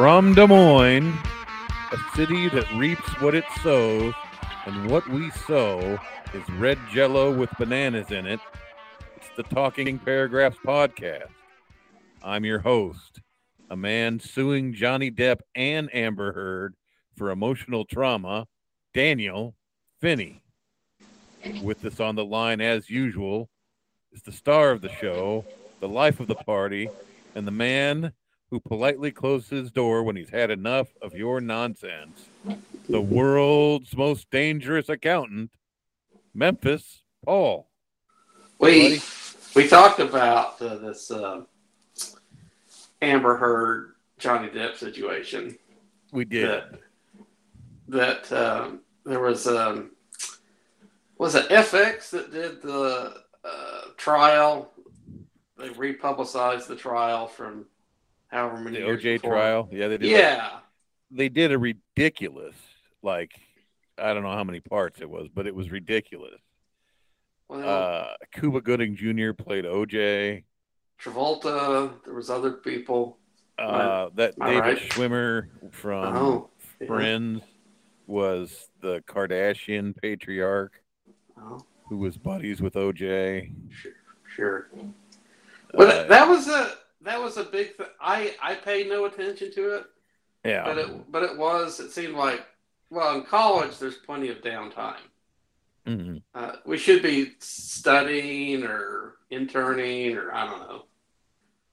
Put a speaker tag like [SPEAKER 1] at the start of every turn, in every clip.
[SPEAKER 1] From Des Moines, a city that reaps what it sows, and what we sow is red jello with bananas in it. It's the Talking Paragraphs podcast. I'm your host, a man suing Johnny Depp and Amber Heard for emotional trauma, Daniel Finney. With us on the line, as usual, is the star of the show, the life of the party, and the man who politely closes his door when he's had enough of your nonsense. The world's most dangerous accountant, Memphis Paul.
[SPEAKER 2] We we talked about uh, this uh, Amber Heard Johnny Depp situation.
[SPEAKER 1] We did.
[SPEAKER 2] That that um, there was um, was it FX that did the uh, trial? They republicized the trial from however many
[SPEAKER 1] The OJ
[SPEAKER 2] before.
[SPEAKER 1] trial. Yeah, they did. like-
[SPEAKER 2] Yeah,
[SPEAKER 1] they did a ridiculous, like, I don't know how many parts it was, but it was ridiculous.
[SPEAKER 2] well,
[SPEAKER 1] Uh, Cuba Gooding Jr. played OJ.
[SPEAKER 2] Travolta. There was other people.
[SPEAKER 1] Uh, that David
[SPEAKER 2] right?
[SPEAKER 1] Schwimmer from
[SPEAKER 2] oh, yeah.
[SPEAKER 1] Friends was the Kardashian patriarch
[SPEAKER 2] Oh,
[SPEAKER 1] who was buddies with OJ.
[SPEAKER 2] sure, sure. Well,
[SPEAKER 1] Uh,
[SPEAKER 2] that, that was a that was a big. Th- I I paid no attention to it,
[SPEAKER 1] yeah,
[SPEAKER 2] but it but it was. It seemed like well, in college, there's plenty of downtime.
[SPEAKER 1] Mhm.
[SPEAKER 2] Uh, we should be studying or interning or I don't know,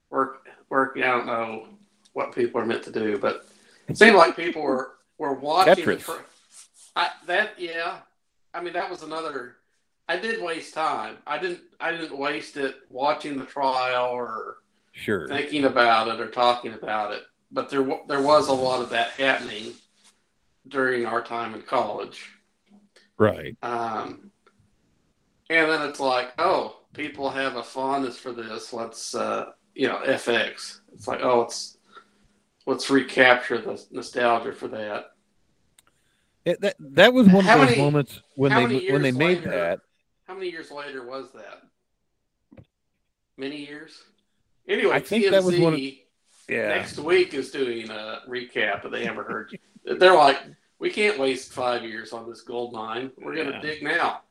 [SPEAKER 2] work working. I don't know what people are meant to do, but it seemed like people were were watching.
[SPEAKER 1] Tetris.
[SPEAKER 2] tri- I, that yeah, I mean that was another. I did waste time. I didn't. I didn't waste it watching the trial or
[SPEAKER 1] sure.
[SPEAKER 2] thinking about it or talking about it. But there there was a lot of that happening during our time in college.
[SPEAKER 1] Right.
[SPEAKER 2] Um, and then it's like, oh, people have a fondness for this. Let's, uh, you know, FX. It's like, oh, let's let's recapture the nostalgia for that.
[SPEAKER 1] It, that that was one
[SPEAKER 2] How
[SPEAKER 1] of those
[SPEAKER 2] many-
[SPEAKER 1] moments when they when they
[SPEAKER 2] years
[SPEAKER 1] made
[SPEAKER 2] later?
[SPEAKER 1] that.
[SPEAKER 2] How many years later was that? Many years. Anyway,
[SPEAKER 1] I think
[SPEAKER 2] TMZ
[SPEAKER 1] that was one of- Yeah.
[SPEAKER 2] next week is doing a recap of the Amber Heard. They're like, we can't waste five years on this gold mine. We're going to
[SPEAKER 1] Yeah.
[SPEAKER 2] dig now.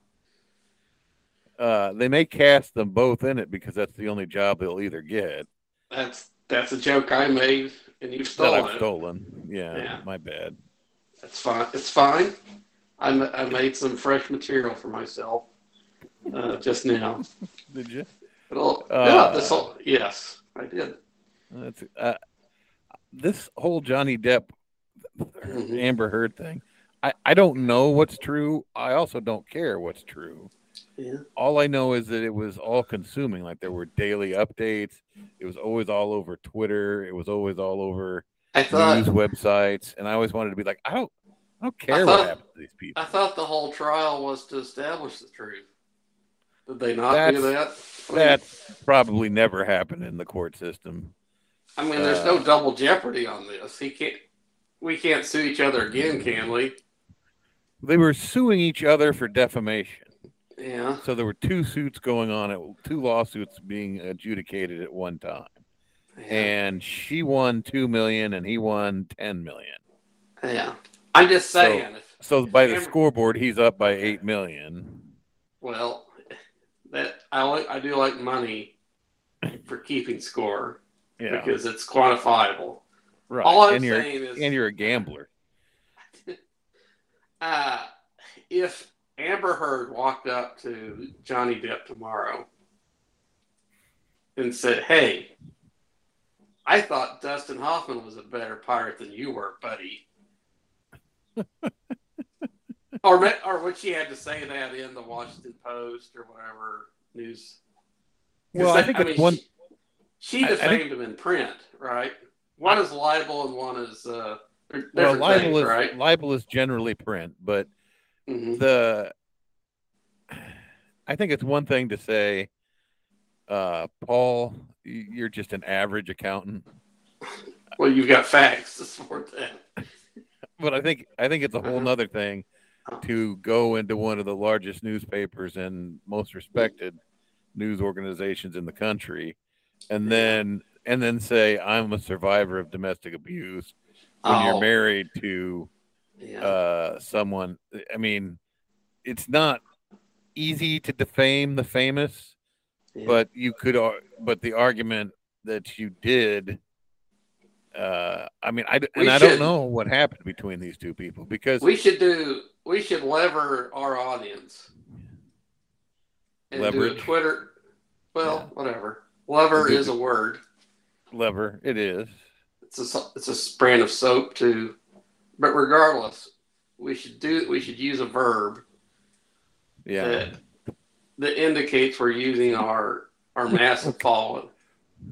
[SPEAKER 1] Uh, they may cast them both in it because that's the only job they'll either get.
[SPEAKER 2] That's that's a joke I made, and you've
[SPEAKER 1] that
[SPEAKER 2] stolen
[SPEAKER 1] I've
[SPEAKER 2] it.
[SPEAKER 1] stolen. Yeah,
[SPEAKER 2] Yeah.
[SPEAKER 1] my bad.
[SPEAKER 2] That's fine. It's fine. I, I made some fresh material for myself uh, just now.
[SPEAKER 1] Did you?
[SPEAKER 2] It'll,
[SPEAKER 1] Uh,
[SPEAKER 2] yeah, this whole, yes, I did.
[SPEAKER 1] That's uh, this whole Johnny Depp
[SPEAKER 2] Mhm.
[SPEAKER 1] Amber Heard thing. I I don't know what's true. I also don't care what's true.
[SPEAKER 2] Yeah.
[SPEAKER 1] All I know is that it was all consuming. Like there were daily updates. It was always all over Twitter. It was always all over
[SPEAKER 2] I thought
[SPEAKER 1] news websites. And I always wanted to be like, I don't, I don't care
[SPEAKER 2] thought-
[SPEAKER 1] what happened to these people.
[SPEAKER 2] I thought the whole trial was to establish the truth. Did they not do that?
[SPEAKER 1] That's- That probably never happened in the court system.
[SPEAKER 2] I mean, there's
[SPEAKER 1] uh,
[SPEAKER 2] no double jeopardy on this. He can't. We can't sue each other again, can we?
[SPEAKER 1] They were suing each other for defamation.
[SPEAKER 2] Yeah.
[SPEAKER 1] So there were two suits going on, at two lawsuits being adjudicated at one time,
[SPEAKER 2] Yeah.
[SPEAKER 1] and she won two million, and he won ten million.
[SPEAKER 2] yeah. I'm just saying. if,
[SPEAKER 1] So by the scoreboard, he's up by eight million.
[SPEAKER 2] well, that I like. I do like money for keeping score
[SPEAKER 1] Yeah,
[SPEAKER 2] because it's quantifiable.
[SPEAKER 1] right.
[SPEAKER 2] All I'm
[SPEAKER 1] and you're
[SPEAKER 2] saying is,
[SPEAKER 1] and you're a gambler.
[SPEAKER 2] uh, if Amber Heard walked up to Johnny Depp tomorrow and said, "Hey, I thought Dustin Hoffman was a better pirate than you were, buddy," or or would she had to say that in the Washington Post or whatever news.
[SPEAKER 1] Well, I think it's
[SPEAKER 2] mean,
[SPEAKER 1] one.
[SPEAKER 2] She, she
[SPEAKER 1] I- I think-
[SPEAKER 2] him in print, right? One is libel and one is uh,
[SPEAKER 1] Well, libel
[SPEAKER 2] things,
[SPEAKER 1] is
[SPEAKER 2] right?
[SPEAKER 1] libel is generally print, but
[SPEAKER 2] Mhm.
[SPEAKER 1] the I think it's one thing to say, uh, Paul, you're just an average accountant,
[SPEAKER 2] Well, you've got facts to support that.
[SPEAKER 1] but I think I think it's a whole
[SPEAKER 2] Uh-huh.
[SPEAKER 1] nother thing to go into one of the largest newspapers and most respected news organizations in the country, and then and then say I'm a survivor of domestic abuse, when
[SPEAKER 2] Oh,
[SPEAKER 1] you're married to
[SPEAKER 2] yeah.
[SPEAKER 1] uh, someone. I mean, it's not easy to defame the famous,
[SPEAKER 2] yeah.
[SPEAKER 1] but you could. But the argument that you did. Uh, I mean, I
[SPEAKER 2] We
[SPEAKER 1] and I don't know what happened between these two people because
[SPEAKER 2] we should do. We should lever our audience and do a Twitter. Well,
[SPEAKER 1] Yeah.
[SPEAKER 2] whatever. Lever
[SPEAKER 1] Do-
[SPEAKER 2] is a word.
[SPEAKER 1] lever it is.
[SPEAKER 2] It's a it's a brand of soap too. But regardless, we should do. We should use a verb
[SPEAKER 1] Yeah,
[SPEAKER 2] that that indicates we're using our our massive following,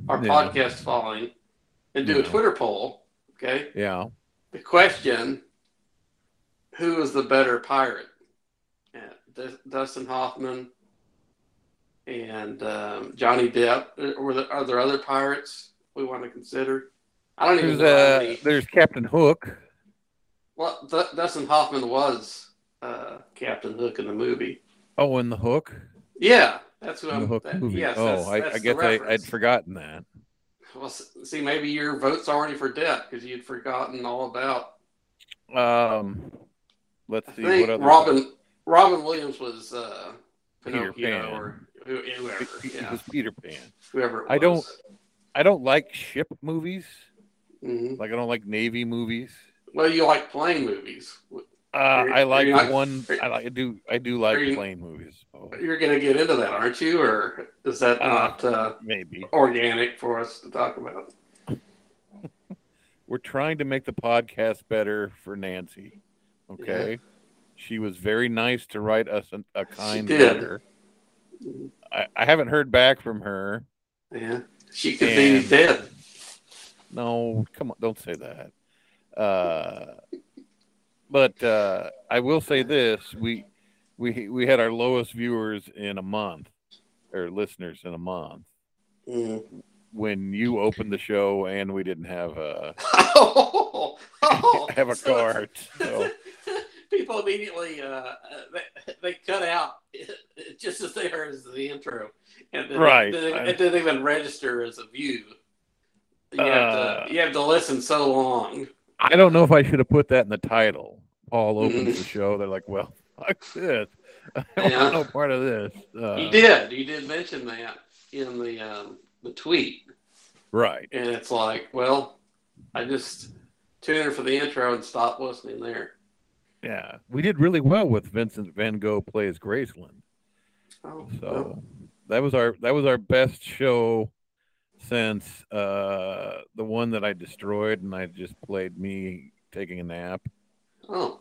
[SPEAKER 2] our
[SPEAKER 1] Yeah.
[SPEAKER 2] podcast following, and do a Twitter poll. Okay.
[SPEAKER 1] yeah.
[SPEAKER 2] The question: Who is the better pirate? Yeah, Dustin Hoffman and um, Johnny Depp. Or the, are there other pirates we want to consider? I don't even
[SPEAKER 1] There's
[SPEAKER 2] know.
[SPEAKER 1] uh, there's Captain Hook.
[SPEAKER 2] Well, Dustin Hoffman was uh, Captain Hook in the movie.
[SPEAKER 1] Oh, in the Hook.
[SPEAKER 2] Yeah, that's who
[SPEAKER 1] In
[SPEAKER 2] I'm.
[SPEAKER 1] the Hook
[SPEAKER 2] that-
[SPEAKER 1] movie.
[SPEAKER 2] Yes,
[SPEAKER 1] oh,
[SPEAKER 2] that's,
[SPEAKER 1] I,
[SPEAKER 2] that's
[SPEAKER 1] I guess I, I'd forgotten that.
[SPEAKER 2] Well, see, maybe your vote's already for Depp because you'd forgotten all about.
[SPEAKER 1] Um, let's
[SPEAKER 2] I
[SPEAKER 1] see what other
[SPEAKER 2] Robin Robin Williams was uh,
[SPEAKER 1] Peter Pan.
[SPEAKER 2] or who- whoever.
[SPEAKER 1] It, it
[SPEAKER 2] Yeah,
[SPEAKER 1] was Peter Pan.
[SPEAKER 2] whoever.
[SPEAKER 1] I don't- I don't like ship movies.
[SPEAKER 2] Mhm.
[SPEAKER 1] Like I don't like Navy movies.
[SPEAKER 2] Well, you like plane movies.
[SPEAKER 1] Uh, I like
[SPEAKER 2] not-
[SPEAKER 1] one. I like. I do. I do like
[SPEAKER 2] you-
[SPEAKER 1] plane movies. Oh,
[SPEAKER 2] You're going to get into that, aren't you? Or is that
[SPEAKER 1] Uh,
[SPEAKER 2] not uh,
[SPEAKER 1] maybe
[SPEAKER 2] organic for us to talk about?
[SPEAKER 1] we're trying to make the podcast better for Nancy. Okay. She was very nice to write us a, a kind letter. I, I haven't heard back from her.
[SPEAKER 2] Yeah, she could
[SPEAKER 1] And-
[SPEAKER 2] be dead.
[SPEAKER 1] No, come on, don't say that. Uh, but uh, I will say this: we we we had our lowest viewers in a month, or listeners in a month,
[SPEAKER 2] Mhm.
[SPEAKER 1] when you opened the show and we didn't have a
[SPEAKER 2] oh, oh,
[SPEAKER 1] have a
[SPEAKER 2] so-
[SPEAKER 1] card. So
[SPEAKER 2] People immediately uh, uh, they, they cut out just as they heard the intro, and then,
[SPEAKER 1] Right.
[SPEAKER 2] it didn't even register as a view. You have,
[SPEAKER 1] Uh,
[SPEAKER 2] to, you have to listen so long.
[SPEAKER 1] I don't know if I should have put that in the title. Paul opens the show. They're like, "Well, fuck this. I don't
[SPEAKER 2] Yeah.
[SPEAKER 1] want no part of this." Uh,
[SPEAKER 2] you did, you did mention that in the um, the tweet,
[SPEAKER 1] right?
[SPEAKER 2] and it's like, well, I just tuned in for the intro and stopped listening there.
[SPEAKER 1] Yeah, we did really well with Vincent Van Gogh plays Graceland.
[SPEAKER 2] Oh,
[SPEAKER 1] So
[SPEAKER 2] well,
[SPEAKER 1] that was our that was our best show since uh the one that I destroyed and I just played me taking a nap.
[SPEAKER 2] oh,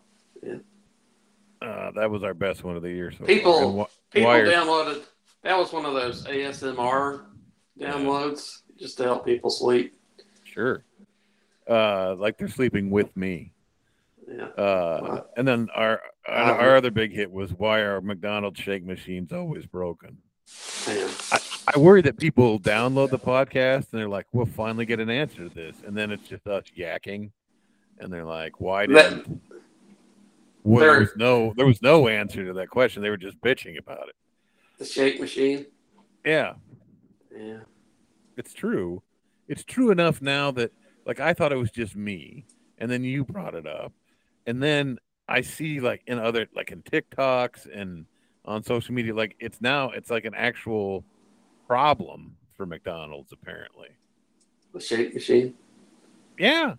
[SPEAKER 1] Uh that was our best one of the year so.
[SPEAKER 2] People- People
[SPEAKER 1] Wired-
[SPEAKER 2] downloaded. That was one of those ASMR downloads just to help people sleep.
[SPEAKER 1] sure. Uh like they're sleeping with me.
[SPEAKER 2] Yeah.
[SPEAKER 1] Uh
[SPEAKER 2] Wow.
[SPEAKER 1] and then our our,
[SPEAKER 2] Wow.
[SPEAKER 1] our other big hit was why are McDonald's shake machines always broken?
[SPEAKER 2] Man.
[SPEAKER 1] I worry that people download the podcast and they're like, "We'll finally get an answer to this," and then it's just us yakking, and they're like, "Why didn't?" Well, there was no, there was no answer to that question. They were just bitching about it.
[SPEAKER 2] The shake machine.
[SPEAKER 1] Yeah,
[SPEAKER 2] Yeah.
[SPEAKER 1] it's true. It's true enough now that, like, I thought it was just me, and then you brought it up, and then I see like in other, like in TikToks and on social media, like it's now it's like an actual problem for McDonald's apparently.
[SPEAKER 2] The shake machine.
[SPEAKER 1] Yeah,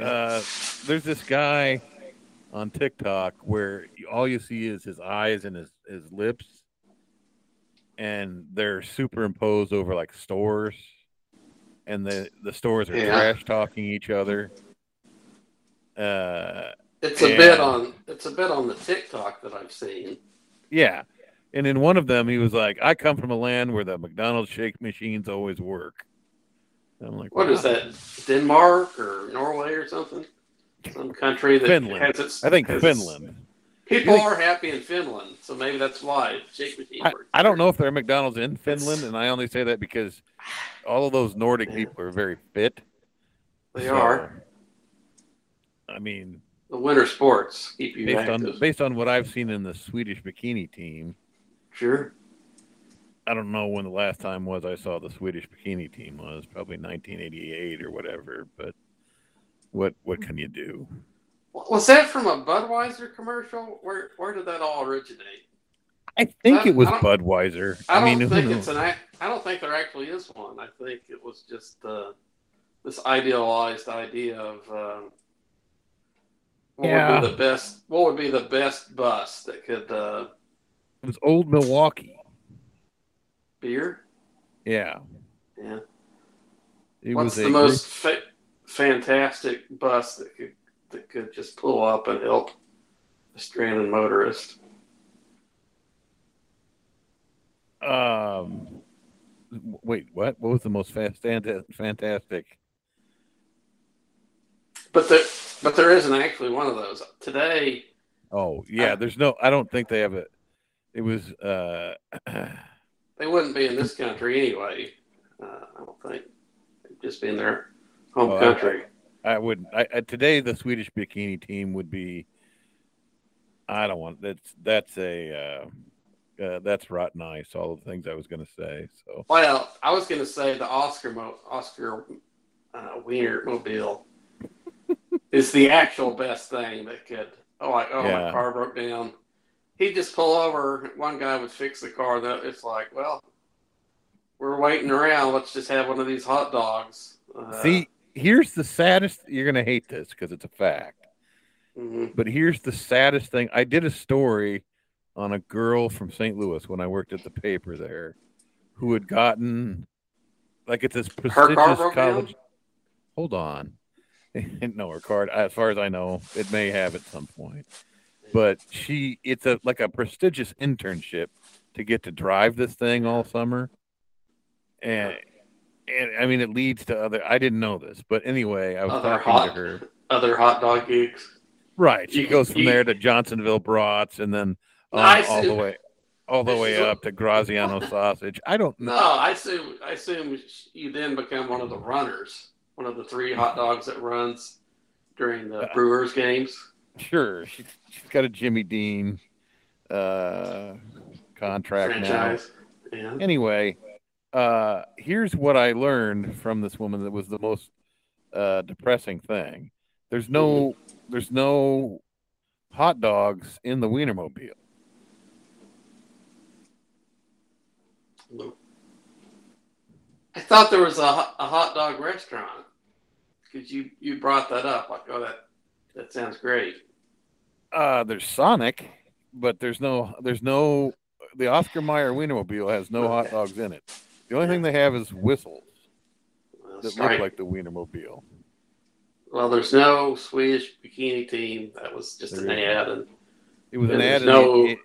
[SPEAKER 1] uh, there's this guy on TikTok where all you see is his eyes and his, his lips, and they're superimposed over like stores, and the the stores are
[SPEAKER 2] Yeah.
[SPEAKER 1] trash talking each other. Uh,
[SPEAKER 2] it's a bit on. It's a bit on the TikTok that I've seen.
[SPEAKER 1] yeah, and in one of them he was like, "I come from a land where the McDonald's shake machines always work." And I'm like,
[SPEAKER 2] What is
[SPEAKER 1] "Wow."
[SPEAKER 2] that? Denmark or Norway or something? Some country that
[SPEAKER 1] Finland.
[SPEAKER 2] has its.
[SPEAKER 1] I think
[SPEAKER 2] its-
[SPEAKER 1] Finland.
[SPEAKER 2] People are happy in Finland, so maybe that's why shake machine
[SPEAKER 1] I. I don't know if there are McDonald's in Finland, and I only say that because all of those Nordic people are very fit.
[SPEAKER 2] They
[SPEAKER 1] So,
[SPEAKER 2] are.
[SPEAKER 1] I mean,
[SPEAKER 2] The winter sports keep you
[SPEAKER 1] based
[SPEAKER 2] active.
[SPEAKER 1] on based on what I've seen in the Swedish bikini team,
[SPEAKER 2] Sure.
[SPEAKER 1] I don't know when the last time was I saw the Swedish bikini team was. Probably 1988 or whatever. But what what can you do?
[SPEAKER 2] Was that from a Budweiser commercial? Where where did that all originate?
[SPEAKER 1] I think
[SPEAKER 2] I-
[SPEAKER 1] it was
[SPEAKER 2] I
[SPEAKER 1] Budweiser.
[SPEAKER 2] I,
[SPEAKER 1] I, mean,
[SPEAKER 2] don't think it's an. I don't think there actually is one. I think it was just uh, this idealized idea of uh, what
[SPEAKER 1] Yeah.
[SPEAKER 2] would be the best. What would be the best bus that could uh,
[SPEAKER 1] It was Old Milwaukee.
[SPEAKER 2] beer?
[SPEAKER 1] Yeah,
[SPEAKER 2] Yeah.
[SPEAKER 1] it
[SPEAKER 2] What's the most fa- fantastic bus that could that could just pull up and help a stranded motorist?
[SPEAKER 1] Um, wait, what? What was the most fast, and fantastic?
[SPEAKER 2] But there, but there isn't actually one of those today.
[SPEAKER 1] Oh, yeah.
[SPEAKER 2] I-
[SPEAKER 1] There's no. I don't think they have it. It was. uh
[SPEAKER 2] They wouldn't be in this country anyway. Uh, I don't think. They'd just be in their home
[SPEAKER 1] Oh,
[SPEAKER 2] country.
[SPEAKER 1] I would. I, I today the Swedish bikini team would be. I don't want that's that's a uh, uh, that's rotten ice. All the things I was going to say. So
[SPEAKER 2] Well, I was going to say the Oscar Mo- Oscar uh, Wiener mobile is the actual best thing that could. Oh, like oh
[SPEAKER 1] Yeah.
[SPEAKER 2] my car broke down. He'd just pull over. One guy would fix the car. That it's like, well, we're waiting around. Let's just have one of these hot dogs. Uh,
[SPEAKER 1] see, here's the saddest. You're going to hate this because it's a fact.
[SPEAKER 2] mhm.
[SPEAKER 1] But here's the saddest thing. I did a story on a girl from St. Louis when I worked at the paper there, who had gotten like it's this prestigious
[SPEAKER 2] broke down?
[SPEAKER 1] college. Hold on. no, her card. As far as I know, it may have at some point. But she, it's a like a prestigious internship to get to drive this thing all summer, and and I mean it leads to other. I didn't know this, but anyway, I was
[SPEAKER 2] Other
[SPEAKER 1] talking
[SPEAKER 2] hot
[SPEAKER 1] to her.
[SPEAKER 2] other hot dog gigs.
[SPEAKER 1] Right. She
[SPEAKER 2] You-
[SPEAKER 1] goes from
[SPEAKER 2] you-
[SPEAKER 1] there to Johnsonville Brats and then um,
[SPEAKER 2] I
[SPEAKER 1] all the way all the way up to Graziano sausage. I don't know. No.
[SPEAKER 2] I assume I assume you then become one of the runners, one of the three hot dogs that runs during the
[SPEAKER 1] Uh,
[SPEAKER 2] Brewers games.
[SPEAKER 1] Sure. She, she's got a Jimmy Dean uh, contract now.
[SPEAKER 2] franchise. Yeah.
[SPEAKER 1] Anyway, uh, here's what I learned from this woman that was the most uh, depressing thing. There's no there's no hot dogs in the Wienermobile.
[SPEAKER 2] I thought there was a, a hot dog restaurant because you you brought that up. Like, oh, that that sounds great.
[SPEAKER 1] Uh, there's Sonic, but there's no there's no the Oscar Mayer Wienermobile has no hot dogs in it. The only thing they have is whistles
[SPEAKER 2] Well,
[SPEAKER 1] that look like the Wienermobile.
[SPEAKER 2] well, there's no Swedish bikini team. That was just an
[SPEAKER 1] There is.
[SPEAKER 2] ad, and
[SPEAKER 1] It was an ad.
[SPEAKER 2] no-
[SPEAKER 1] the-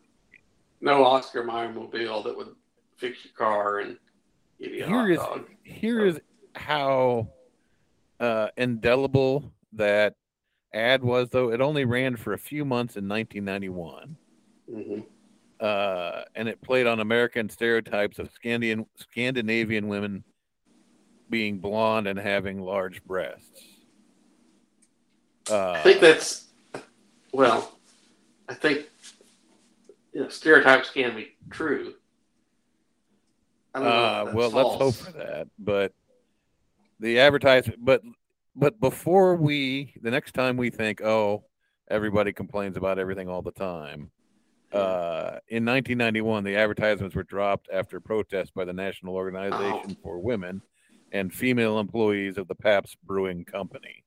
[SPEAKER 2] no Oscar Mayer mobile that would fix your car and give you a
[SPEAKER 1] Here is-
[SPEAKER 2] dog.
[SPEAKER 1] here is how uh, indelible that ad was, though. It only ran for a few months in 1991.
[SPEAKER 2] hmm
[SPEAKER 1] uh, and it played on American stereotypes of Scandinavian Scandinavian women being blonde and having large breasts. Uh,
[SPEAKER 2] I think that's well. I think you know, stereotypes can be true. I don't know. if
[SPEAKER 1] uh, well, let's hope for that. But the advertisement, but but before we, the next time we think, oh, everybody complains about everything all the time. Uh, in 1991, the advertisements were dropped after protests by the National Organization for Women and female employees of the Pabst Brewing Company.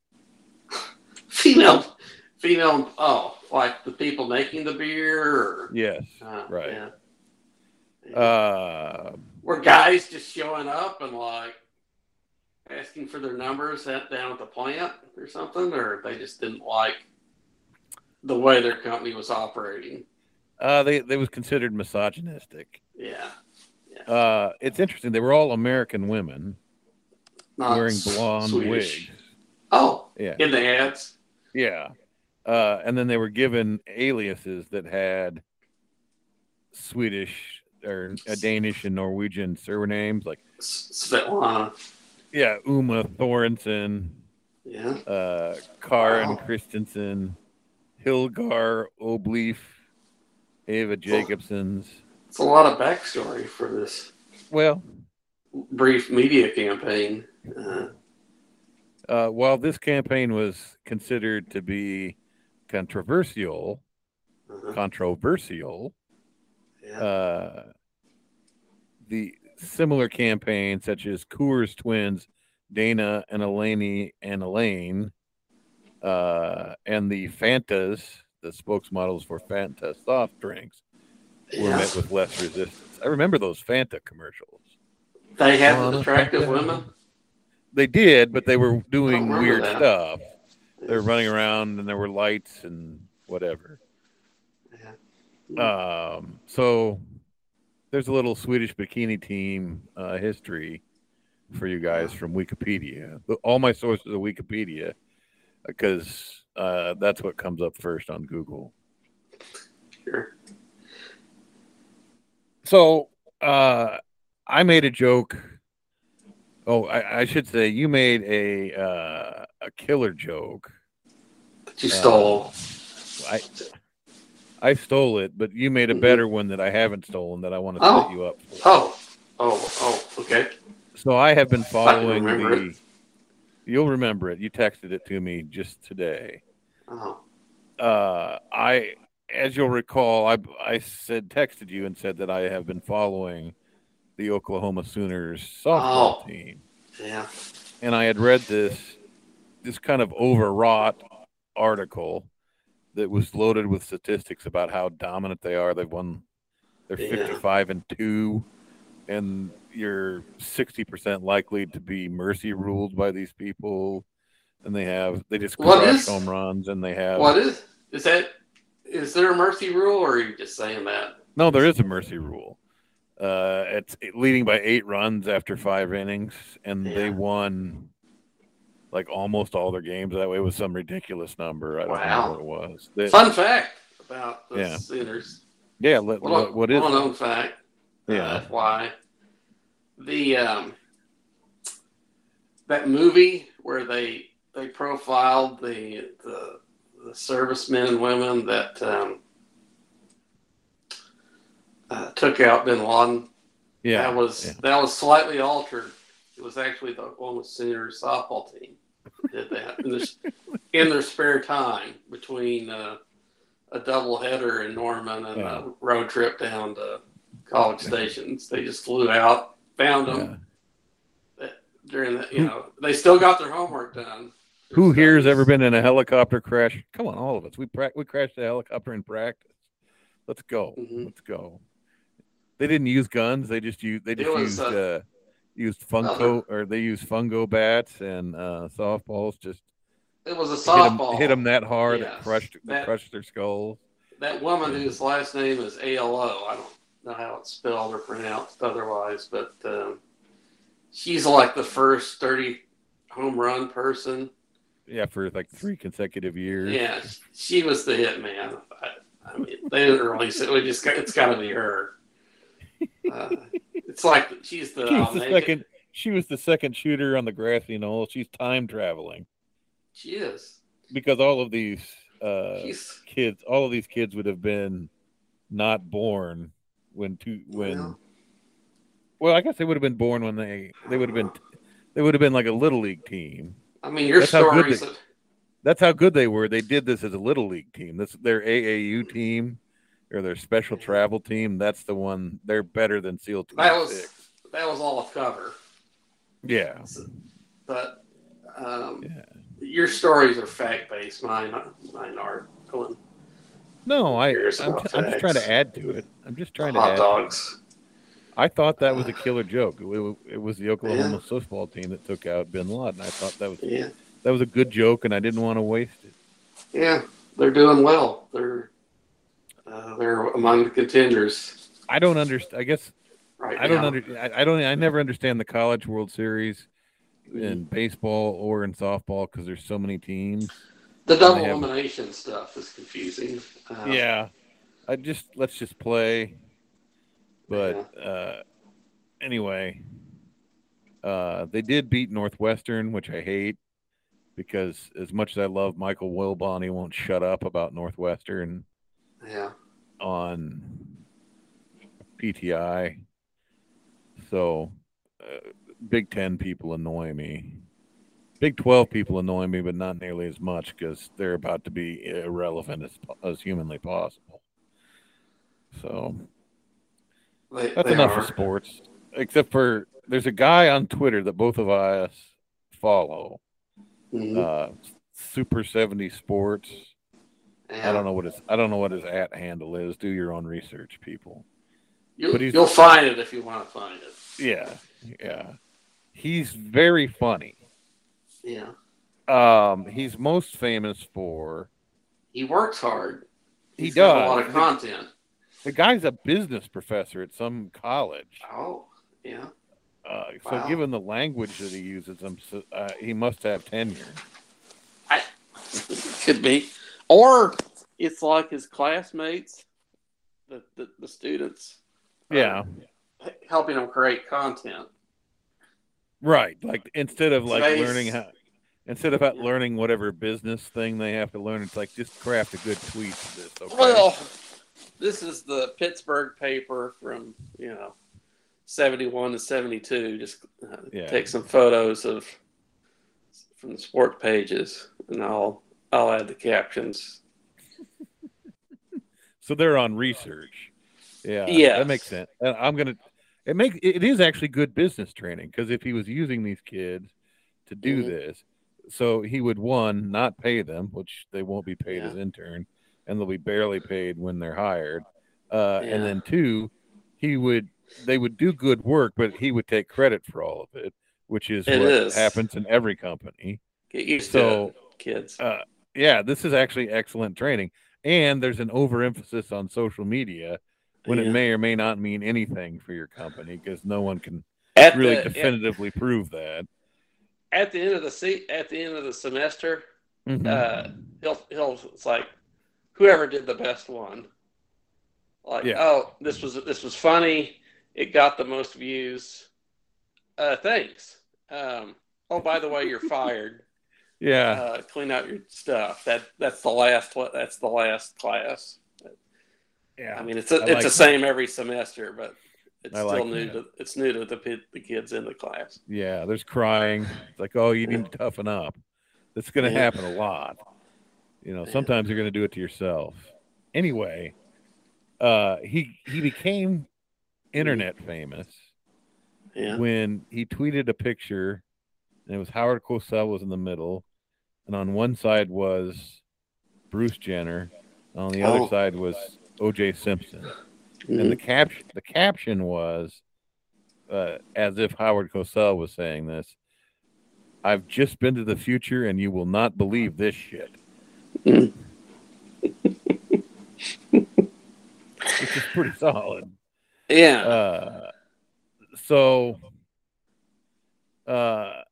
[SPEAKER 2] female, female. Oh, like the people making the beer. Or,
[SPEAKER 1] Yes,
[SPEAKER 2] uh,
[SPEAKER 1] right.
[SPEAKER 2] Yeah.
[SPEAKER 1] uh,
[SPEAKER 2] Were guys just showing up and like asking for their numbers at, down at the plant or something, or they just didn't like the way their company was operating?
[SPEAKER 1] uh, they they was considered misogynistic.
[SPEAKER 2] Yeah.
[SPEAKER 1] Uh, it's interesting. They were all American women
[SPEAKER 2] Not
[SPEAKER 1] wearing blonde
[SPEAKER 2] Swedish.
[SPEAKER 1] wigs.
[SPEAKER 2] Oh,
[SPEAKER 1] Yeah,
[SPEAKER 2] in the ads.
[SPEAKER 1] yeah. Uh, and then they were given aliases that had Swedish or a Danish and Norwegian surnames, like
[SPEAKER 2] Svetlana.
[SPEAKER 1] yeah, Uma Thorensen,
[SPEAKER 2] Yeah.
[SPEAKER 1] uh, Karen
[SPEAKER 2] Wow.
[SPEAKER 1] Christensen, Hilgar Obleaf, Ava Jacobsons.
[SPEAKER 2] It's a lot of backstory for this
[SPEAKER 1] Well,
[SPEAKER 2] brief media campaign. Uh,
[SPEAKER 1] uh, while this campaign was considered to be controversial,
[SPEAKER 2] Uh-huh.
[SPEAKER 1] controversial,
[SPEAKER 2] Yeah.
[SPEAKER 1] uh, the similar campaigns such as Coors twins, Dana and Elaine and Elaine, uh, and the Fantas, the spokesmodels for Fanta soft drinks, were
[SPEAKER 2] yeah.
[SPEAKER 1] met with less resistance. I remember those Fanta commercials.
[SPEAKER 2] They had
[SPEAKER 1] Wanna
[SPEAKER 2] attractive women.
[SPEAKER 1] They did, but they were doing weird
[SPEAKER 2] that.
[SPEAKER 1] stuff. They were running around and there were lights and whatever. Um, so there's a little Swedish bikini team uh, history for you guys from Wikipedia. All my sources are Wikipedia because uh, that's what comes up first on Google.
[SPEAKER 2] Sure.
[SPEAKER 1] So uh, I made a joke. Oh, I, I should say you made a uh, a killer joke.
[SPEAKER 2] That you
[SPEAKER 1] Uh,
[SPEAKER 2] stole.
[SPEAKER 1] I I stole it, but you made a
[SPEAKER 2] Mhm.
[SPEAKER 1] better one that I haven't stolen that I want to
[SPEAKER 2] Oh.
[SPEAKER 1] set you up for.
[SPEAKER 2] Oh. Oh. Oh. Okay.
[SPEAKER 1] So I have been following
[SPEAKER 2] remember
[SPEAKER 1] the. You'll remember it. You texted it to me just today.
[SPEAKER 2] Oh.
[SPEAKER 1] Uh, I, as you'll recall, I I said texted you and said that I have been following the Oklahoma Sooners softball
[SPEAKER 2] Oh.
[SPEAKER 1] team,
[SPEAKER 2] Yeah.
[SPEAKER 1] and I had read this this kind of overwrought article that was loaded with statistics about how dominant they are. They've won. They're
[SPEAKER 2] Yeah.
[SPEAKER 1] 55 and two, and you're 60 percent likely to be mercy ruled by these people. And they have they just
[SPEAKER 2] What
[SPEAKER 1] crush
[SPEAKER 2] is-
[SPEAKER 1] home runs, and they have
[SPEAKER 2] What is is that? Is there a mercy rule, or are you just saying that?
[SPEAKER 1] no. There is a mercy rule. Uh, it's leading by eight runs after five innings, and they won like almost all their games that way. with some ridiculous number. I don't
[SPEAKER 2] Wow.
[SPEAKER 1] know what it was. They-
[SPEAKER 2] Fun fact about the
[SPEAKER 1] Yeah.
[SPEAKER 2] Sooners.
[SPEAKER 1] yeah, let,
[SPEAKER 2] Well,
[SPEAKER 1] what, what is
[SPEAKER 2] well known fact?
[SPEAKER 1] Yeah.
[SPEAKER 2] Uh, why the um, that movie where they they profiled the the, the servicemen and women that um, uh, took out Bin Laden.
[SPEAKER 1] Yeah,
[SPEAKER 2] that was
[SPEAKER 1] yeah.
[SPEAKER 2] that was slightly altered. It was actually the Oklahoma Sooners softball team did that in their, in their spare time between uh, a double header in Norman and
[SPEAKER 1] Yeah.
[SPEAKER 2] a road trip down to College Stations. They just flew out, found them
[SPEAKER 1] Yeah.
[SPEAKER 2] during the you know they still got their homework done.
[SPEAKER 1] Who here has ever been in a helicopter crash? Come on, all of us. We pra- we crashed a helicopter in practice. Let's go.
[SPEAKER 2] Mhm.
[SPEAKER 1] Let's go. They didn't use guns. They just used they just
[SPEAKER 2] was,
[SPEAKER 1] used
[SPEAKER 2] uh,
[SPEAKER 1] uh, used fungo or they used fungo bats and uh, softballs. Just
[SPEAKER 2] It was a
[SPEAKER 1] hit 'em-
[SPEAKER 2] softball.
[SPEAKER 1] hit them that hard that
[SPEAKER 2] Yes.
[SPEAKER 1] crushed that
[SPEAKER 2] That-
[SPEAKER 1] crushed their skulls.
[SPEAKER 2] That woman whose last name is ALO, I don't know how it's spelled or pronounced otherwise, but um, she's like the first 30 home run person.
[SPEAKER 1] Yeah, for like three consecutive years.
[SPEAKER 2] Yeah, she was the hit man. I, I mean, they didn't release it. We just got, it's got to be her. Uh, it's like she's the,
[SPEAKER 1] She was
[SPEAKER 2] I'll
[SPEAKER 1] the second. She was the second shooter on the grassy knoll. She's time traveling
[SPEAKER 2] She is.
[SPEAKER 1] because all of these uh,
[SPEAKER 2] She's
[SPEAKER 1] kids, all of these kids would have been not born when two when.
[SPEAKER 2] Well.
[SPEAKER 1] Well, I guess they would have been born when they they would have been they would have been like a little league team.
[SPEAKER 2] I mean, your
[SPEAKER 1] That's how good
[SPEAKER 2] stories.
[SPEAKER 1] they- That's how good they were. They did this as a little league team. This their AAU team or their special travel team. That's the one. They're better than SEAL Team
[SPEAKER 2] That was- that was all a cover.
[SPEAKER 1] Yeah,
[SPEAKER 2] But um,
[SPEAKER 1] yeah.
[SPEAKER 2] your stories are fact based. Mine, mine are going
[SPEAKER 1] No, I. I'm,
[SPEAKER 2] Curious
[SPEAKER 1] I'm just trying to add to it. I'm just trying to
[SPEAKER 2] hot
[SPEAKER 1] add.
[SPEAKER 2] dogs.
[SPEAKER 1] I thought that was a killer joke. It, it was the Oklahoma softball team that took out Bin Laden. I thought that was
[SPEAKER 2] Yeah,
[SPEAKER 1] that was a good joke, and I didn't want to waste it.
[SPEAKER 2] yeah, they're doing well. They're uh, they're among the contenders
[SPEAKER 1] I don't understand. I guess
[SPEAKER 2] right
[SPEAKER 1] I don't
[SPEAKER 2] now.
[SPEAKER 1] under. I, I don't. I never understand the college World Series in baseball or in softball because there's so many teams.
[SPEAKER 2] The double
[SPEAKER 1] they have-
[SPEAKER 2] elimination stuff is confusing. Uh,
[SPEAKER 1] yeah, I just let's just play. But uh, anyway, uh, they did beat Northwestern, which I hate because as much as I love Michael Wilbon, he won't shut up about Northwestern
[SPEAKER 2] yeah.
[SPEAKER 1] on PTI. So, uh, Big Ten people annoy me. Big 12 people annoy me, but not nearly as much because they're about to be irrelevant as, as humanly possible. So
[SPEAKER 2] They,
[SPEAKER 1] that's
[SPEAKER 2] they
[SPEAKER 1] enough
[SPEAKER 2] are.
[SPEAKER 1] of sports. Except for there's a guy on Twitter that both of us follow,
[SPEAKER 2] Mhm.
[SPEAKER 1] uh, Super 70s Sports.
[SPEAKER 2] Yeah.
[SPEAKER 1] I don't know what his I don't know what his at handle is. Do your own research, people.
[SPEAKER 2] You'll, you'll find it if you want to find it.
[SPEAKER 1] Yeah, yeah. He's very funny.
[SPEAKER 2] Yeah.
[SPEAKER 1] Um, he's most famous for
[SPEAKER 2] He works hard.
[SPEAKER 1] He
[SPEAKER 2] He's got
[SPEAKER 1] does.
[SPEAKER 2] a lot of content.
[SPEAKER 1] the guy's a business professor at some college.
[SPEAKER 2] Oh, yeah.
[SPEAKER 1] Uh, so,
[SPEAKER 2] Wow.
[SPEAKER 1] given the language that he uses, uh, he must have tenure.
[SPEAKER 2] I Could be. Or it's like his classmates, the, the, the students.
[SPEAKER 1] Yeah,
[SPEAKER 2] h- Helping him create content.
[SPEAKER 1] right. Like instead of like
[SPEAKER 2] Today's-
[SPEAKER 1] learning how, instead of learning whatever business thing they have to learn, it's like just craft a good tweet for this. Okay?
[SPEAKER 2] Well, this is the Pittsburgh paper from, you know, 71 to 72. Just uh,
[SPEAKER 1] Yeah.
[SPEAKER 2] take some photos of from the sports pages and I'll I'll add the captions.
[SPEAKER 1] so they're on research. Yeah,
[SPEAKER 2] yeah,
[SPEAKER 1] that makes sense. And I'm gonna. It makes it is actually good business training because if he was using these kids to do
[SPEAKER 2] Mhm.
[SPEAKER 1] this, so he would one not pay them, which they won't be paid
[SPEAKER 2] Yeah.
[SPEAKER 1] as intern, and they'll be barely paid when they're hired. Uh,
[SPEAKER 2] Yeah.
[SPEAKER 1] And then two, he would they would do good work, but he would take credit for all of it, which is
[SPEAKER 2] It
[SPEAKER 1] what
[SPEAKER 2] is.
[SPEAKER 1] happens in every company.
[SPEAKER 2] Get used
[SPEAKER 1] So,
[SPEAKER 2] to it, kids.
[SPEAKER 1] uh, yeah, this is actually excellent training. And there's an overemphasis on social media when
[SPEAKER 2] Yeah.
[SPEAKER 1] it may or may not mean anything for your company because no one can
[SPEAKER 2] at
[SPEAKER 1] really
[SPEAKER 2] the,
[SPEAKER 1] definitively prove that.
[SPEAKER 2] at the end of the se- at the end of the semester,
[SPEAKER 1] Mhm.
[SPEAKER 2] uh, he'll he'll it's like whoever did the best one. Like,
[SPEAKER 1] Yeah.
[SPEAKER 2] oh, this was this was funny. It got the most views. Uh, thanks. Um, oh, by the way, you're fired.
[SPEAKER 1] Yeah,
[SPEAKER 2] Uh, clean out your stuff. That that's the last. That's the last class.
[SPEAKER 1] yeah.
[SPEAKER 2] I mean, it's a,
[SPEAKER 1] I
[SPEAKER 2] it's
[SPEAKER 1] like
[SPEAKER 2] the same every semester, but it's
[SPEAKER 1] I
[SPEAKER 2] still
[SPEAKER 1] like
[SPEAKER 2] new
[SPEAKER 1] that.
[SPEAKER 2] to it's new to the the kids in the class.
[SPEAKER 1] yeah, there's crying. It's like, oh, you need to toughen up. That's going to
[SPEAKER 2] Yeah.
[SPEAKER 1] happen a lot. You know, sometimes you're going to do it to yourself. Anyway, uh, he he became internet famous
[SPEAKER 2] Yeah.
[SPEAKER 1] when he tweeted a picture, and it was Howard Cosell was in the middle, and on one side was Bruce Jenner, and on the
[SPEAKER 2] Oh.
[SPEAKER 1] other side was O.J. Simpson,
[SPEAKER 2] Mhm.
[SPEAKER 1] and the cap the caption was, uh, as if Howard Cosell was saying this. I've just been to the future, and you will not believe this shit.
[SPEAKER 2] Mm.
[SPEAKER 1] Which is pretty solid.
[SPEAKER 2] yeah.
[SPEAKER 1] uh so uh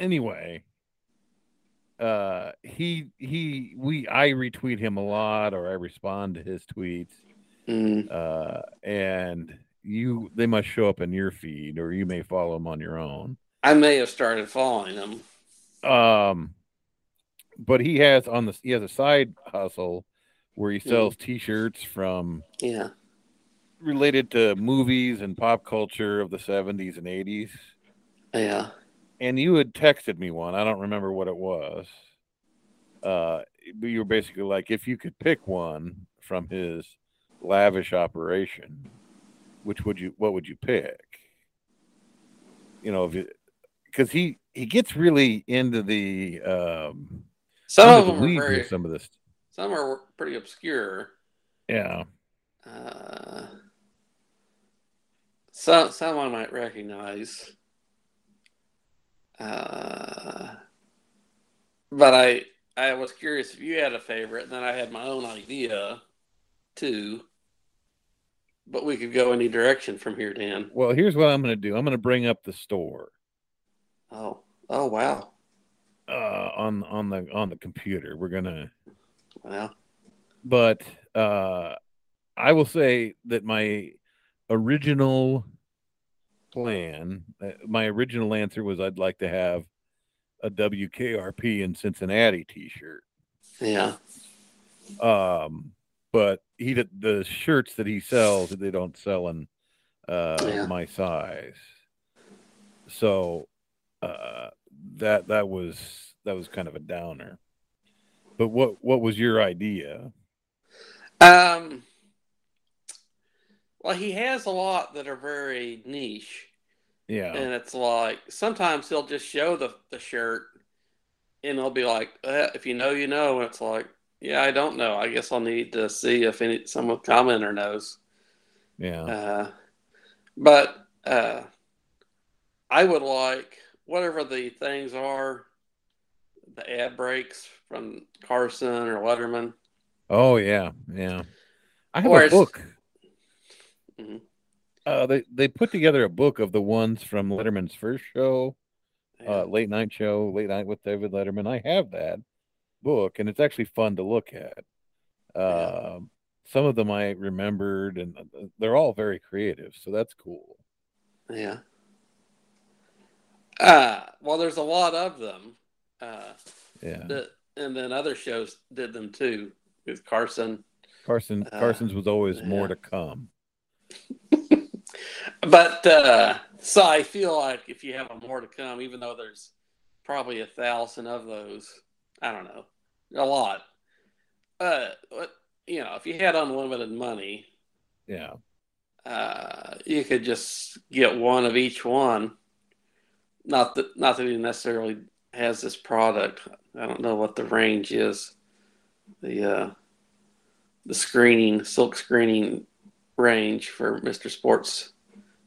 [SPEAKER 1] anyway uh he he we i retweet him a lot or i respond to his tweets
[SPEAKER 2] Mm.
[SPEAKER 1] uh and you they must show up in your feed or you may follow them on your own
[SPEAKER 2] I may have started following them.
[SPEAKER 1] um but he has on the he has a side hustle where he sells t-shirts from
[SPEAKER 2] Yeah.
[SPEAKER 1] related to movies and pop culture of the 70s and 80s
[SPEAKER 2] Yeah.
[SPEAKER 1] And you had texted me one. I don't remember what it was. Uh, but you were basically like, if you could pick one from his lavish operation, which would you? What would you pick? You know, because he he gets really into the um,
[SPEAKER 2] Some of
[SPEAKER 1] the
[SPEAKER 2] them are very.
[SPEAKER 1] some of this.
[SPEAKER 2] Some are pretty obscure.
[SPEAKER 1] Yeah,
[SPEAKER 2] Uh, some some I might recognize. Uh, but I I was curious if you had a favorite, and then I had my own idea too. But we could go any direction from here, Dan.
[SPEAKER 1] well, here's what I'm going to do. I'm going to bring up the store
[SPEAKER 2] Oh, oh wow,
[SPEAKER 1] uh, on on the on the computer. We're gonna
[SPEAKER 2] wow.
[SPEAKER 1] but uh, I will say that my original plan, uh, my original answer was I'd like to have a WKRP in Cincinnati T-shirt.
[SPEAKER 2] Yeah,
[SPEAKER 1] Um, but he did the shirts that he sells they don't sell in uh,
[SPEAKER 2] Yeah.
[SPEAKER 1] my size. So uh, that that was that was kind of a downer. But what what was your idea?
[SPEAKER 2] Um, well, he has a lot that are very niche.
[SPEAKER 1] Yeah.
[SPEAKER 2] And it's like sometimes he'll just show the, the shirt and they'll be like, eh, if you know, you know. And it's like, yeah, I don't know. I guess I'll need to see if any someone commenter knows.
[SPEAKER 1] Yeah.
[SPEAKER 2] Uh, but uh, I would like whatever the things are, the ad breaks from Carson or Letterman.
[SPEAKER 1] Oh yeah, yeah. I have
[SPEAKER 2] Or
[SPEAKER 1] a book.
[SPEAKER 2] Mhm.
[SPEAKER 1] Uh, they they put together a book of the ones from Letterman's first show, uh, late night show, late night with David Letterman. I have that book, and it's actually fun to look at.
[SPEAKER 2] Yeah.
[SPEAKER 1] Um, some of them I remembered, and uh, they're all very creative, so that's cool.
[SPEAKER 2] Yeah. Uh, well, there's a lot of them. Uh,
[SPEAKER 1] Yeah,
[SPEAKER 2] that, and then other shows did them too with Carson.
[SPEAKER 1] Carson
[SPEAKER 2] uh,
[SPEAKER 1] Carson's was always more to come.
[SPEAKER 2] But uh, so I feel like if you have a more to come, even though there's probably a thousand of those, I don't know, a lot. Uh, you know, if you had unlimited money,
[SPEAKER 1] Yeah,
[SPEAKER 2] uh, you could just get one of each one. Not that not that he necessarily has this product. I don't know what the range is. The uh, the screening silk screening range for Mister Sports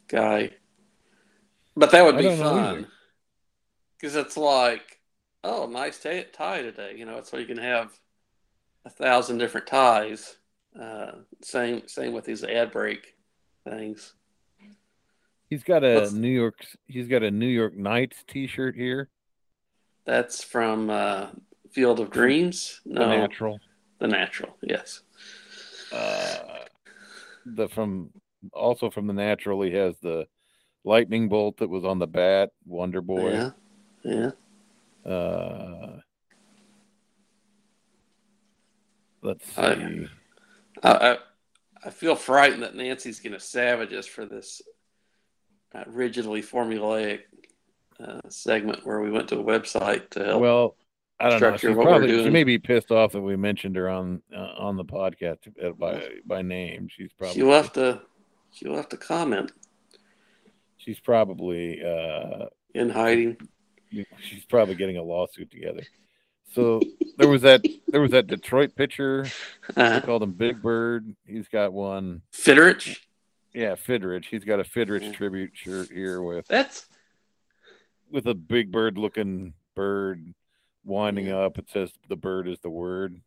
[SPEAKER 2] guy, but that would be fun because it's like, oh, nice tie, tie today. You know, so you can have a thousand different ties. Uh, same same with these ad break things.
[SPEAKER 1] he's got a
[SPEAKER 2] What's-
[SPEAKER 1] New York. He's got a New York Knights T-shirt here.
[SPEAKER 2] That's from uh, Field of Dreams.
[SPEAKER 1] The
[SPEAKER 2] No,
[SPEAKER 1] natural.
[SPEAKER 2] The natural. Yes.
[SPEAKER 1] uh the from also from the natural he has the lightning bolt that was on the bat wonder boy
[SPEAKER 2] Yeah. Yeah.
[SPEAKER 1] uh let's see
[SPEAKER 2] I- I, I, feel frightened that Nancy's going to savage us for this uh, rigidly formulaic uh, segment where we went to a website to help.
[SPEAKER 1] well i don't know.
[SPEAKER 2] structure
[SPEAKER 1] she's
[SPEAKER 2] what we're
[SPEAKER 1] probably she may be pissed off that we mentioned her on uh, on the podcast uh, by by name. She's probably
[SPEAKER 2] she left a she left a comment.
[SPEAKER 1] She's probably uh
[SPEAKER 2] in hiding.
[SPEAKER 1] she's probably getting a lawsuit together. So there was that there was that detroit pitcher. They
[SPEAKER 2] Uh,
[SPEAKER 1] called him big bird. He's got one.
[SPEAKER 2] Fidrych.
[SPEAKER 1] Yeah, Fidrych. He's got a Fidrych
[SPEAKER 2] Yeah.
[SPEAKER 1] tribute shirt here with
[SPEAKER 2] That's
[SPEAKER 1] with a big bird looking bird winding
[SPEAKER 2] Yeah.
[SPEAKER 1] up. It says the bird is the word.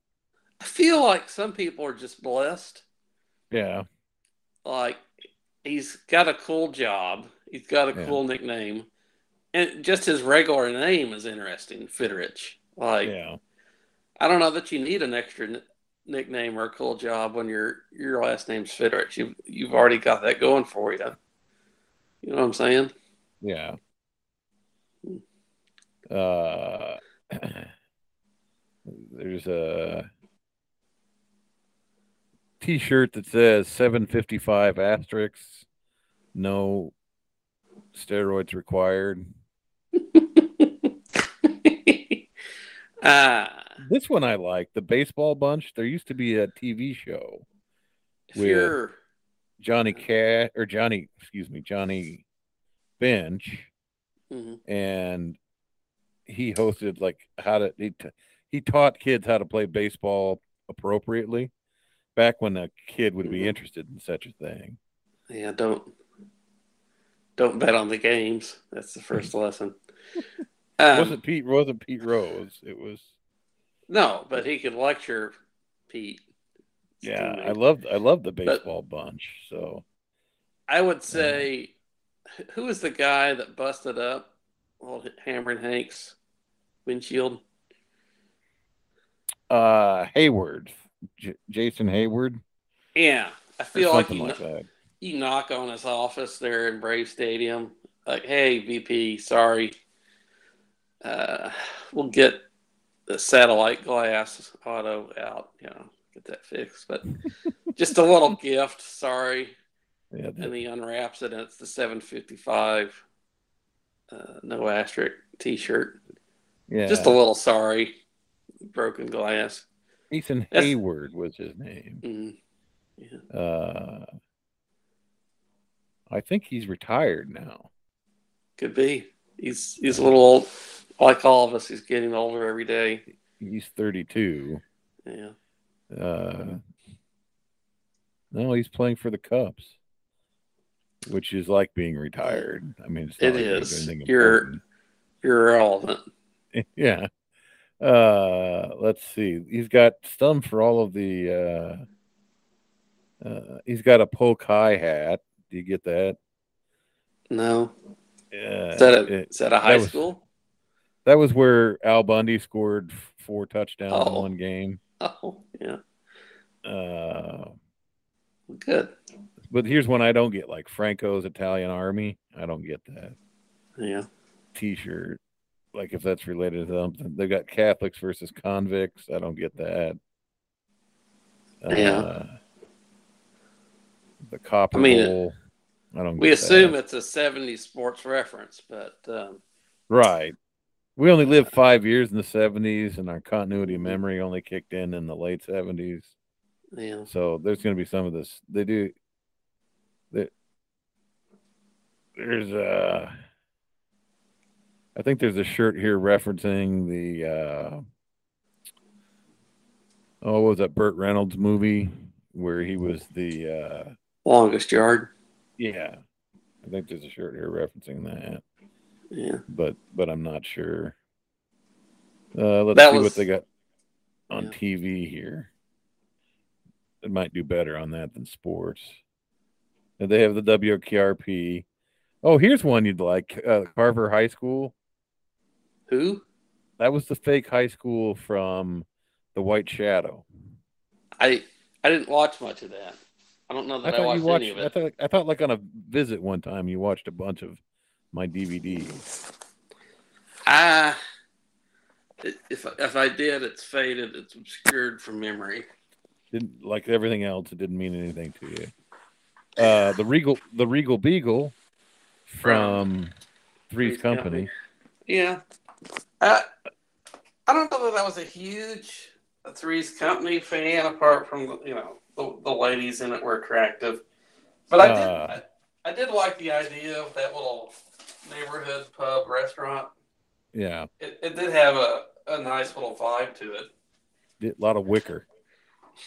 [SPEAKER 2] I feel like some people are just blessed.
[SPEAKER 1] Yeah.
[SPEAKER 2] Like he's got a cool job. He's got a
[SPEAKER 1] Yeah.
[SPEAKER 2] cool nickname. And just his regular name is interesting, Fidrych. Like
[SPEAKER 1] Yeah.
[SPEAKER 2] I don't know that you need an extra n- nickname or a cool job when your your last name's Fidrych. You've you've already got that going for you. You know what I'm saying?
[SPEAKER 1] Yeah. Uh there's a t-shirt that says 755 asterisks no steroids required
[SPEAKER 2] Ah,
[SPEAKER 1] this one i like the baseball bunch there used to be a tv show With-
[SPEAKER 2] you're
[SPEAKER 1] Johnny Cat or Johnny, excuse me, Johnny Bench,
[SPEAKER 2] Mhm.
[SPEAKER 1] and he hosted like how to he, t- he taught kids how to play baseball appropriately back when a kid would be
[SPEAKER 2] Mhm.
[SPEAKER 1] interested in such a thing.
[SPEAKER 2] yeah, don't don't bet on the games. That's the first lesson. Um,
[SPEAKER 1] wasn't Pete wasn't Pete Rose? It was
[SPEAKER 2] no, but he could lecture Pete.
[SPEAKER 1] yeah. I loved I loved the baseball bunch. So
[SPEAKER 2] I would say, who was the guy that busted up old Hammerin' Hank's windshield?
[SPEAKER 1] uh Heyward, J- Jason Heyward,
[SPEAKER 2] Yeah, I feel like you,
[SPEAKER 1] like
[SPEAKER 2] kn- you knock on his office there in Brave Stadium, like, "Hey, VP, sorry, uh, we'll get the satellite glass auto out, you know, get that fixed, but just a little gift, sorry."
[SPEAKER 1] Yeah,
[SPEAKER 2] and he unwraps it, and it's the 755, uh, no asterisk T-shirt.
[SPEAKER 1] Yeah,
[SPEAKER 2] Just a little sorry. Broken glass.
[SPEAKER 1] Ethan
[SPEAKER 2] That's-
[SPEAKER 1] Heyward was his name.
[SPEAKER 2] Mm.
[SPEAKER 1] Uh, I think he's retired now.
[SPEAKER 2] Could be. He's he's a little old. Like all of us, he's getting older every day.
[SPEAKER 1] He's 32.
[SPEAKER 2] Yeah.
[SPEAKER 1] Uh, no, he's playing for the Cubs, which is like being retired. I mean, it's
[SPEAKER 2] It
[SPEAKER 1] like
[SPEAKER 2] is. You're-
[SPEAKER 1] important.
[SPEAKER 2] You're irrelevant.
[SPEAKER 1] yeah. Uh, let's see. He's got some for all of the. Uh, uh, he's got a polk high hat. Do you get that?
[SPEAKER 2] No.
[SPEAKER 1] Yeah.
[SPEAKER 2] Is that a,
[SPEAKER 1] it-
[SPEAKER 2] is that a high
[SPEAKER 1] was-
[SPEAKER 2] school?
[SPEAKER 1] that was where Al Bundy scored four touchdowns in
[SPEAKER 2] Oh.
[SPEAKER 1] one game.
[SPEAKER 2] Oh, yeah.
[SPEAKER 1] Uh,
[SPEAKER 2] Good.
[SPEAKER 1] but here's one I don't get, like Franco's Italian Army. I don't get that
[SPEAKER 2] Yeah.
[SPEAKER 1] T-shirt. Like if that's related to something, they got Catholics versus convicts. I don't get that.
[SPEAKER 2] Yeah.
[SPEAKER 1] Uh, the Copper
[SPEAKER 2] I mean,
[SPEAKER 1] Bowl. I don't.
[SPEAKER 2] We assume
[SPEAKER 1] that.
[SPEAKER 2] it's a 70s sports reference, but um,
[SPEAKER 1] right. We only lived five years in the '70s, and our continuity of memory only kicked in in the late '70s.
[SPEAKER 2] yeah.
[SPEAKER 1] So there's going to be some of this. They do. There's a. I think there's a shirt here referencing the. uh Oh, was that Burt Reynolds movie where he was the? uh
[SPEAKER 2] Longest yard.
[SPEAKER 1] Yeah, I think there's a shirt here referencing that,
[SPEAKER 2] Yeah.
[SPEAKER 1] but but I'm not sure. Uh Let's
[SPEAKER 2] That
[SPEAKER 1] see
[SPEAKER 2] was-
[SPEAKER 1] what they got on
[SPEAKER 2] Yeah.
[SPEAKER 1] TV here. It might do better on that than sports. And they have the WKRP. Oh, here's one you'd like. Uh, Carver High School.
[SPEAKER 2] Who?
[SPEAKER 1] That was the fake high school from The White Shadow.
[SPEAKER 2] I I didn't watch much of that. I don't know
[SPEAKER 1] I
[SPEAKER 2] that I,
[SPEAKER 1] thought
[SPEAKER 2] watched,
[SPEAKER 1] watched.
[SPEAKER 2] any of
[SPEAKER 1] I
[SPEAKER 2] it.
[SPEAKER 1] thought. I thought like on a visit one time you watched a bunch of my DVDs.
[SPEAKER 2] I, if if I did, it's faded. It's obscured from memory.
[SPEAKER 1] Didn't like everything else. It didn't mean anything to you. Uh, the Regal, the Regal Beagle from Three's
[SPEAKER 2] Three's
[SPEAKER 1] Company.
[SPEAKER 2] Company. Yeah. I I don't know that I was a huge Three's Company fan, apart from you know the, the ladies in it were attractive, but I did
[SPEAKER 1] Uh.
[SPEAKER 2] I, I did like the idea of that little neighborhood pub restaurant.
[SPEAKER 1] Yeah,
[SPEAKER 2] It, it did have a, a nice little vibe to it.
[SPEAKER 1] did a lot of wicker.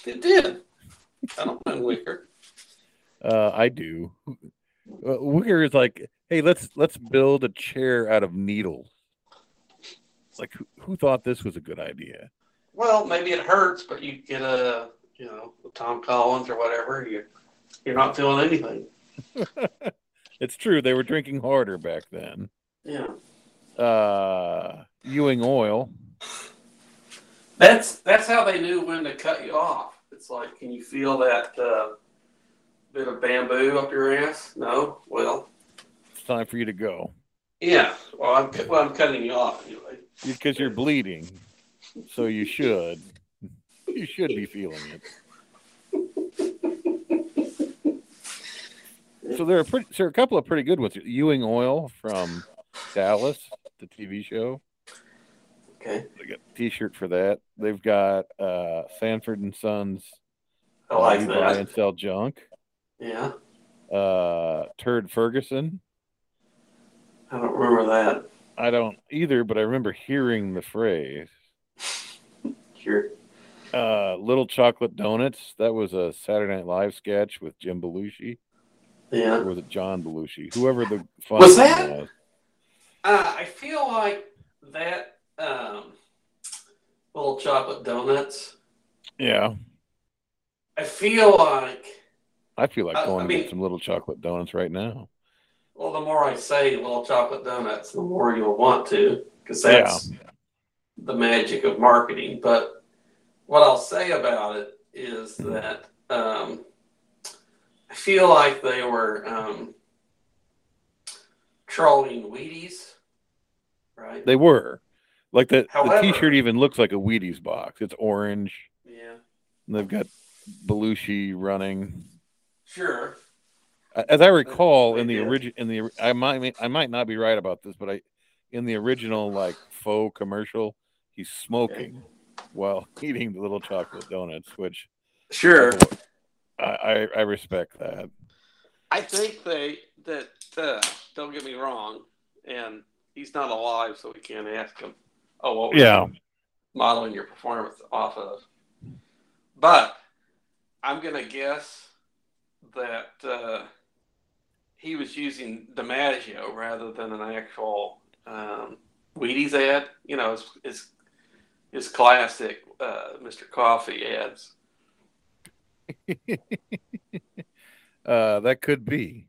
[SPEAKER 2] It did. I don't mind Wicker.
[SPEAKER 1] Uh, I do. Uh, wicker is like, hey, let's let's build a chair out of needles. Like, who, who thought this was a good idea?
[SPEAKER 2] Well, maybe it hurts, but you get a you know Tom Collins or whatever. You you're not feeling anything.
[SPEAKER 1] it's true. They were drinking harder back then.
[SPEAKER 2] Yeah.
[SPEAKER 1] Uh, Ewing Oil.
[SPEAKER 2] That's that's how they knew when to cut you off. It's like, can you feel that uh, bit of bamboo up your ass? No. Well,
[SPEAKER 1] It's time for you to go
[SPEAKER 2] yeah. Well, I'm well, I'm cutting you off anyway.
[SPEAKER 1] because you're bleeding. So you should. You should be feeling it. So there are pretty, so there are a couple of pretty good ones. Ewing Oil from Dallas, the TV show.
[SPEAKER 2] Okay.
[SPEAKER 1] They got a T-shirt for that. They've got uh, Sanford and Sons.
[SPEAKER 2] I like
[SPEAKER 1] You Buy
[SPEAKER 2] that.
[SPEAKER 1] and sell junk.
[SPEAKER 2] Yeah.
[SPEAKER 1] Uh, Turd Ferguson.
[SPEAKER 2] I don't remember that.
[SPEAKER 1] I don't either, but I remember hearing the phrase.
[SPEAKER 2] Sure.
[SPEAKER 1] Uh, Little Chocolate Donuts. That was a Saturday Night Live sketch with Jim Belushi,
[SPEAKER 2] Yeah.
[SPEAKER 1] or was it John Belushi? Whoever the fun
[SPEAKER 2] Was that?
[SPEAKER 1] was.
[SPEAKER 2] Uh, I feel like that um, little chocolate donuts.
[SPEAKER 1] Yeah,
[SPEAKER 2] I feel like
[SPEAKER 1] I feel like going
[SPEAKER 2] I
[SPEAKER 1] to
[SPEAKER 2] mean-
[SPEAKER 1] get some Little Chocolate Donuts right now.
[SPEAKER 2] Well, the more I say little chocolate donuts, the more you'll want to, because that's the magic of marketing. But what I'll say about it is
[SPEAKER 1] Mhm.
[SPEAKER 2] that um, I feel like they were um, trolling Wheaties, right?
[SPEAKER 1] They were like the
[SPEAKER 2] However-
[SPEAKER 1] the T-shirt even looks like a Wheaties box. It's orange.
[SPEAKER 2] yeah,
[SPEAKER 1] And they've got Belushi running.
[SPEAKER 2] sure.
[SPEAKER 1] As I recall, in the original, in the I might I might not be right about this, but I, in the original like faux commercial, he's smoking while eating the little chocolate donuts, which
[SPEAKER 2] Sure.
[SPEAKER 1] I, I, I respect that.
[SPEAKER 2] I think they that uh, don't get me wrong, and he's not alive, so we can't ask him. Oh,
[SPEAKER 1] Yeah.
[SPEAKER 2] modeling your performance off of? But I'm gonna guess that uh, he was using DiMaggio rather than an actual um, Wheaties ad. You know, his his, his classic uh, Mr. Coffee ads.
[SPEAKER 1] Uh, that could be.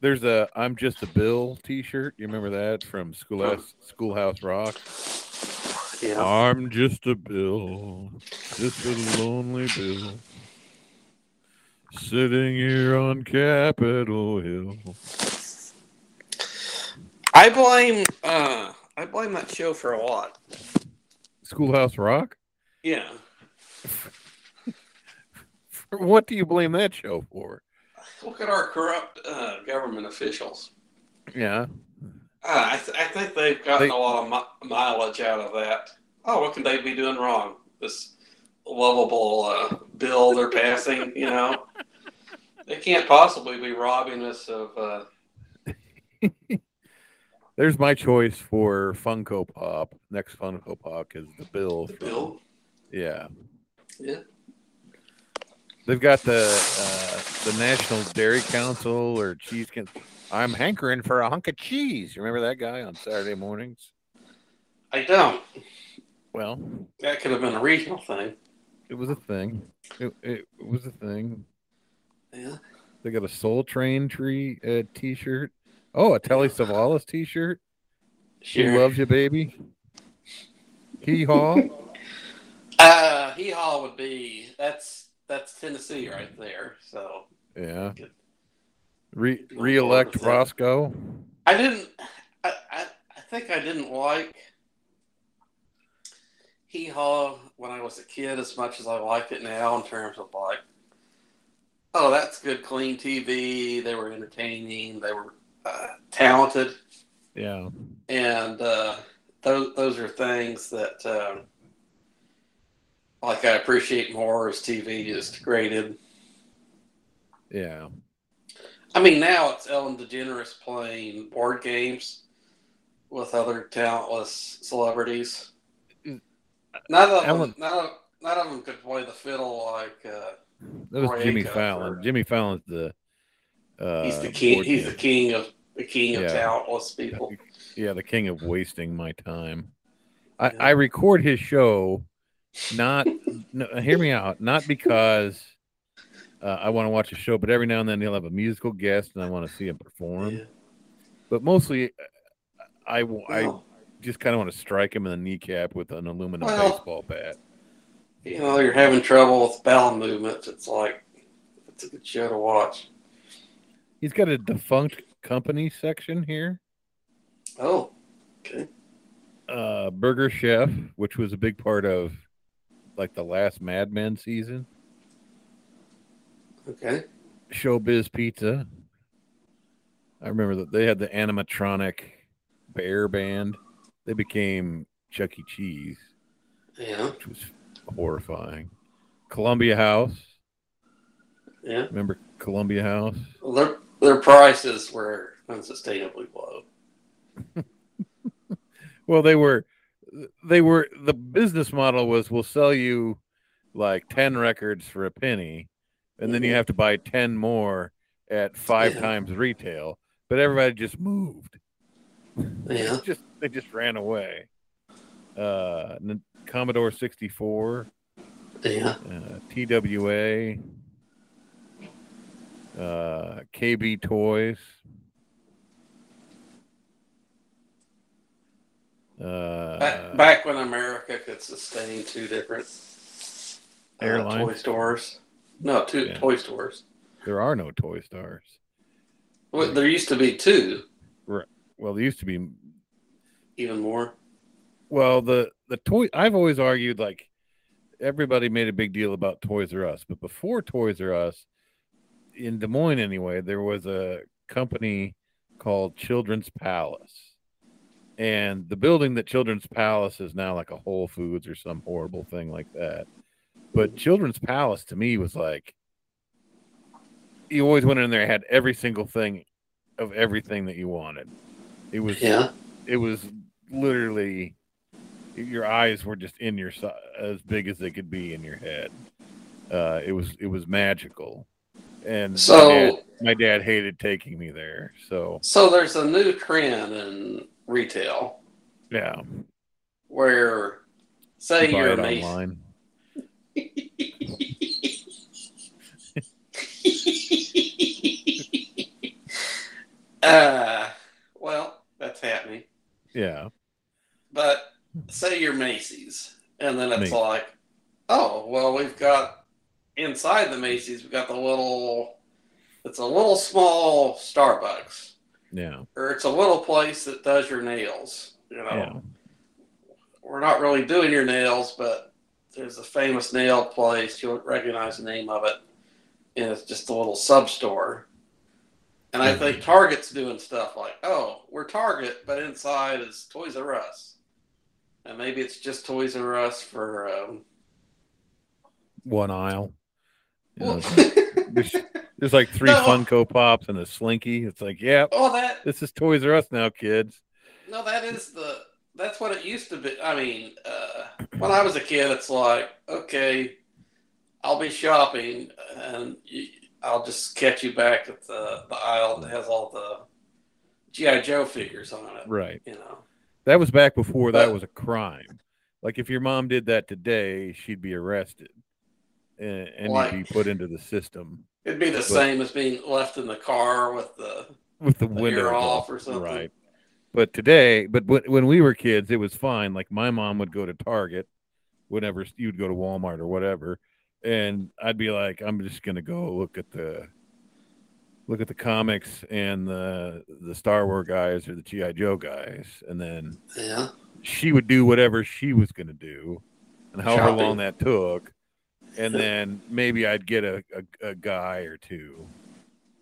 [SPEAKER 1] There's a "I'm Just a Bill" T-shirt. You remember that from Schoolhouse Schoolhouse Rock?
[SPEAKER 2] Yeah.
[SPEAKER 1] I'm just a bill, just a lonely bill, sitting here on Capitol Hill.
[SPEAKER 2] I blame uh, I blame that show for a lot.
[SPEAKER 1] Schoolhouse Rock.
[SPEAKER 2] Yeah.
[SPEAKER 1] What do you blame that show for?
[SPEAKER 2] Look at our corrupt uh, government officials.
[SPEAKER 1] Yeah,
[SPEAKER 2] Uh, I, th- I think they've gotten
[SPEAKER 1] They-
[SPEAKER 2] a lot of mi- mileage out of that. Oh, what can they be doing wrong? This lovable uh, bill they're passing, you know? They can't possibly be robbing us of. Uh,
[SPEAKER 1] there's my choice for Funko Pop. Next Funko Pop is the Bill.
[SPEAKER 2] the
[SPEAKER 1] from-
[SPEAKER 2] bill.
[SPEAKER 1] Yeah,
[SPEAKER 2] Yeah.
[SPEAKER 1] they've got the uh, the National Dairy Council or Cheese. Can- I'm hankering for a hunk of cheese. You remember that guy on Saturday mornings?
[SPEAKER 2] I don't.
[SPEAKER 1] Well,
[SPEAKER 2] That could have been a regional thing.
[SPEAKER 1] it was a thing. It, it was a thing.
[SPEAKER 2] Yeah.
[SPEAKER 1] They got a Soul Train tree uh, T-shirt. Oh, a Telly Savalas T-shirt. She
[SPEAKER 2] Sure.
[SPEAKER 1] loves you, baby. Hee haw.
[SPEAKER 2] Uh, hee haw would be that's that's Tennessee right there. So
[SPEAKER 1] Yeah. Re re-elect. Roscoe.
[SPEAKER 2] I didn't. I, I, I think I didn't like Hee Haw when I was a kid as much as I like it now in terms of like, oh, that's good, clean TV. They were entertaining. They were uh, talented,
[SPEAKER 1] Yeah.
[SPEAKER 2] and uh, those those are things that um, like I appreciate more as TV is degraded.
[SPEAKER 1] Yeah.
[SPEAKER 2] I mean, now it's Ellen DeGeneres playing board games with other talentless celebrities.
[SPEAKER 1] Mm.
[SPEAKER 2] None of
[SPEAKER 1] Ellen-
[SPEAKER 2] them, none of, none of them could play the fiddle like uh,
[SPEAKER 1] That was
[SPEAKER 2] Roy
[SPEAKER 1] Jimmy
[SPEAKER 2] Acuff
[SPEAKER 1] Fallon.
[SPEAKER 2] or-
[SPEAKER 1] Jimmy Fallon's the uh
[SPEAKER 2] he's the king. He's the king of the king of
[SPEAKER 1] Yeah.
[SPEAKER 2] talentless people.
[SPEAKER 1] Yeah, the king of wasting my time. I,
[SPEAKER 2] Yeah.
[SPEAKER 1] I record his show not no, hear me out, not because uh, I want to watch a show, but every now and then he'll have a musical guest and I want to see him perform.
[SPEAKER 2] Yeah.
[SPEAKER 1] But mostly I I,
[SPEAKER 2] Well,
[SPEAKER 1] just kind of want to strike him in the kneecap with an aluminum
[SPEAKER 2] Well-
[SPEAKER 1] baseball bat.
[SPEAKER 2] You know, you're having trouble with bowel movements. It's like it's a good show to watch.
[SPEAKER 1] He's got a defunct company section here.
[SPEAKER 2] Oh, okay.
[SPEAKER 1] Uh, Burger Chef, which was a big part of like the last Mad Men season.
[SPEAKER 2] Okay.
[SPEAKER 1] Showbiz Pizza. I remember that they had the animatronic bear band. They became Chuck E. Cheese,
[SPEAKER 2] Yeah.
[SPEAKER 1] which was horrifying. Columbia House.
[SPEAKER 2] Yeah.
[SPEAKER 1] Remember Columbia House?
[SPEAKER 2] Well, their their prices were unsustainably low.
[SPEAKER 1] Well, they were, they were. The business model was we'll sell you like ten records for a penny, and then you
[SPEAKER 2] Mhm.
[SPEAKER 1] have to buy ten more at five
[SPEAKER 2] Yeah.
[SPEAKER 1] times retail. But everybody just moved.
[SPEAKER 2] Yeah.
[SPEAKER 1] just they just ran away. Uh, Commodore sixty four,
[SPEAKER 2] Yeah.
[SPEAKER 1] uh, TWA, uh, KB Toys. Uh,
[SPEAKER 2] Back, back when America could sustain two different uh,
[SPEAKER 1] Airlines?
[SPEAKER 2] toy stores. No, two
[SPEAKER 1] Yeah.
[SPEAKER 2] toy stores.
[SPEAKER 1] there are no Toy stores.
[SPEAKER 2] Well, there used to be two, Right.
[SPEAKER 1] Well, there used to be.
[SPEAKER 2] even more.
[SPEAKER 1] Well, the the toy. I've always argued like everybody made a big deal about Toys R Us, but before Toys R Us, in Des Moines anyway, there was a company called Children's Palace, and the building that Children's Palace is now like a Whole Foods or some horrible thing like that. But Children's Palace to me was like you always went in there had every single thing of everything that you wanted. It was
[SPEAKER 2] Yeah.
[SPEAKER 1] it was literally your eyes were just in your as big as they could be in your head. Uh, it was it was magical, and my
[SPEAKER 2] So
[SPEAKER 1] dad, my dad hated taking me there. So
[SPEAKER 2] so there's a new trend in retail
[SPEAKER 1] yeah,
[SPEAKER 2] where say
[SPEAKER 1] you
[SPEAKER 2] you're
[SPEAKER 1] it online.
[SPEAKER 2] uh, well, that's happening.
[SPEAKER 1] Yeah,
[SPEAKER 2] But say you're Macy's, and then it's
[SPEAKER 1] Macy's.
[SPEAKER 2] like, oh, well, we've got inside the Macy's, we've got the little, it's a little small Starbucks,
[SPEAKER 1] yeah,
[SPEAKER 2] or it's a little place that does your nails. You know,
[SPEAKER 1] yeah,
[SPEAKER 2] we're not really doing your nails, but there's a famous nail place. You'll recognize the name of it, and it's just a little sub store. And I mm-hmm. think Target's doing stuff like, oh, we're Target, but inside is Toys R Us, and maybe it's just Toys R Us for. Um,
[SPEAKER 1] one aisle. You know, there's, there's like three
[SPEAKER 2] No.
[SPEAKER 1] Funko Pops and a Slinky. It's like, yeah,
[SPEAKER 2] oh, that
[SPEAKER 1] this is Toys R Us now, kids.
[SPEAKER 2] no, that is the that's what it used to be. I mean, uh, when I was a kid, it's like, okay, I'll be shopping, and you, I'll just catch you back at the, the aisle that has all the GI Joe figures on it.
[SPEAKER 1] Right.
[SPEAKER 2] You know.
[SPEAKER 1] That was back before that was a crime. Like if your mom did that today, she'd be arrested and, and
[SPEAKER 2] Like-
[SPEAKER 1] be put into the system
[SPEAKER 2] It'd be the same as being left in the car with the.
[SPEAKER 1] with the
[SPEAKER 2] The
[SPEAKER 1] windows
[SPEAKER 2] ear off
[SPEAKER 1] off
[SPEAKER 2] or something.
[SPEAKER 1] Right. But today, but when, when we were kids, it was fine. Like my mom would go to Target, whenever you'd go to Walmart or whatever, and I'd be like, I'm just gonna go look at the look at the comics and the the Star Wars guys or the GI Joe guys, and then
[SPEAKER 2] Yeah.
[SPEAKER 1] she would do whatever she was going to do and however
[SPEAKER 2] Shopping.
[SPEAKER 1] long that took and then maybe i'd get a, a, a guy or two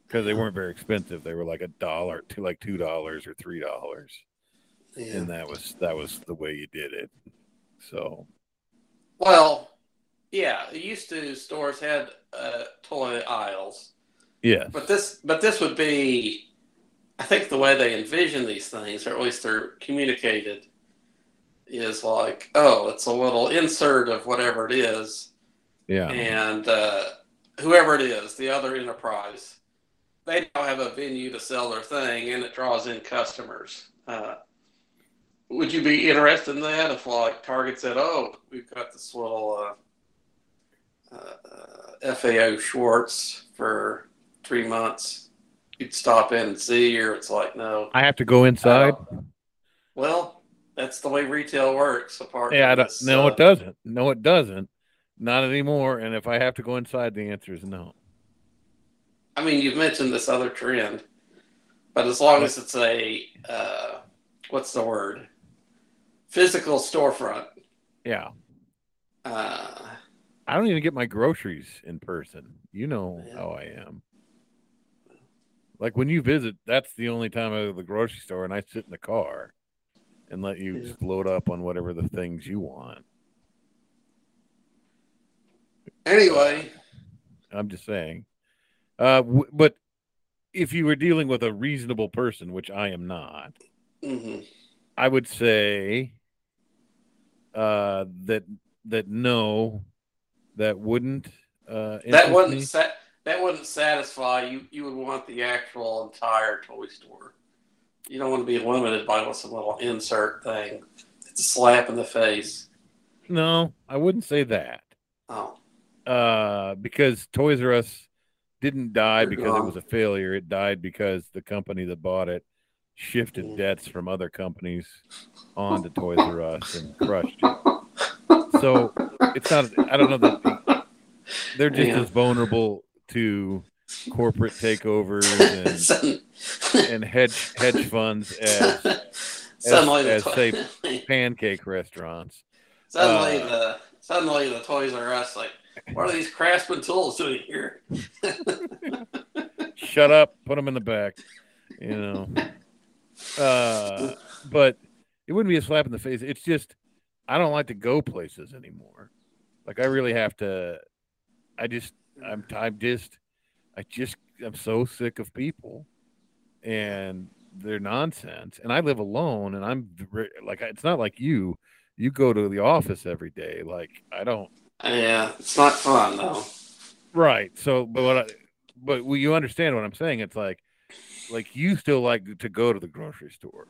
[SPEAKER 1] because they weren't very expensive they were like a dollar to like two dollars or three dollars
[SPEAKER 2] Yeah.
[SPEAKER 1] and that was that was the way you did it so
[SPEAKER 2] Well, yeah. It used to stores had uh, toy aisles.
[SPEAKER 1] Yes
[SPEAKER 2] But this, but this would be, I think the way they envision these things, or at least they're communicated, is like, oh, it's a little insert of whatever it is,
[SPEAKER 1] yeah.
[SPEAKER 2] And uh, whoever it is, the other enterprise, they now have a venue to sell their thing, and it draws in customers. Uh, would you be interested in that? If, like, Target said, "Oh, we've got this little uh, uh, FAO Schwarz for three months"? You'd stop in and see, or it's like, no.
[SPEAKER 1] i have to go inside
[SPEAKER 2] Well, that's the way retail works. Apart,
[SPEAKER 1] yeah
[SPEAKER 2] this,
[SPEAKER 1] no
[SPEAKER 2] uh,
[SPEAKER 1] it doesn't no it doesn't not anymore and if i have to go inside the answer is no
[SPEAKER 2] I mean, you've mentioned this other trend, but as long as it's a uh, what's the word? Physical storefront.
[SPEAKER 1] yeah
[SPEAKER 2] Uh,
[SPEAKER 1] I don't even get my groceries in person. You know
[SPEAKER 2] Yeah.
[SPEAKER 1] how I am. Like when you visit, that's the only time I go to the grocery store and I sit in the car and let you
[SPEAKER 2] Yeah.
[SPEAKER 1] just load up on whatever the things you want.
[SPEAKER 2] anyway,
[SPEAKER 1] I'm just saying. Uh, w- but if you were dealing with a reasonable person, which I am not,
[SPEAKER 2] mhm.
[SPEAKER 1] I would say uh, that that no, that wouldn't uh,
[SPEAKER 2] that
[SPEAKER 1] interest
[SPEAKER 2] wouldn't
[SPEAKER 1] me.
[SPEAKER 2] sa- that wouldn't satisfy you. You would want the actual entire toy store. You don't want to be limited by some little insert thing. It's a slap in the face.
[SPEAKER 1] No, I wouldn't say that.
[SPEAKER 2] Oh,
[SPEAKER 1] uh, because Toys R Us didn't die
[SPEAKER 2] They're
[SPEAKER 1] because it was a failure. It died because the company that bought it shifted
[SPEAKER 2] Mm.
[SPEAKER 1] debts from other companies onto Toys R Us and crushed it. So it's not. I don't know that they're just
[SPEAKER 2] Yeah.
[SPEAKER 1] as vulnerable to corporate takeovers and, and hedge hedge funds as as
[SPEAKER 2] toy-
[SPEAKER 1] say- pancake restaurants.
[SPEAKER 2] Suddenly
[SPEAKER 1] Uh,
[SPEAKER 2] the suddenly the Toys R Us like, what are these Craftsman tools doing here?
[SPEAKER 1] shut up, put them in the back, you know. Uh, but it wouldn't be a slap in the face. It's just I don't like to go places anymore. Like I really have to. I just I'm I'm just I just I'm so sick of people and their nonsense. And I live alone, and I'm like it's not like you. You go to the office every day. Like I don't.
[SPEAKER 2] Yeah, it's not fun though.
[SPEAKER 1] Right. So, but what I, but you understand what I'm saying? It's like, like you still like to go to the grocery store.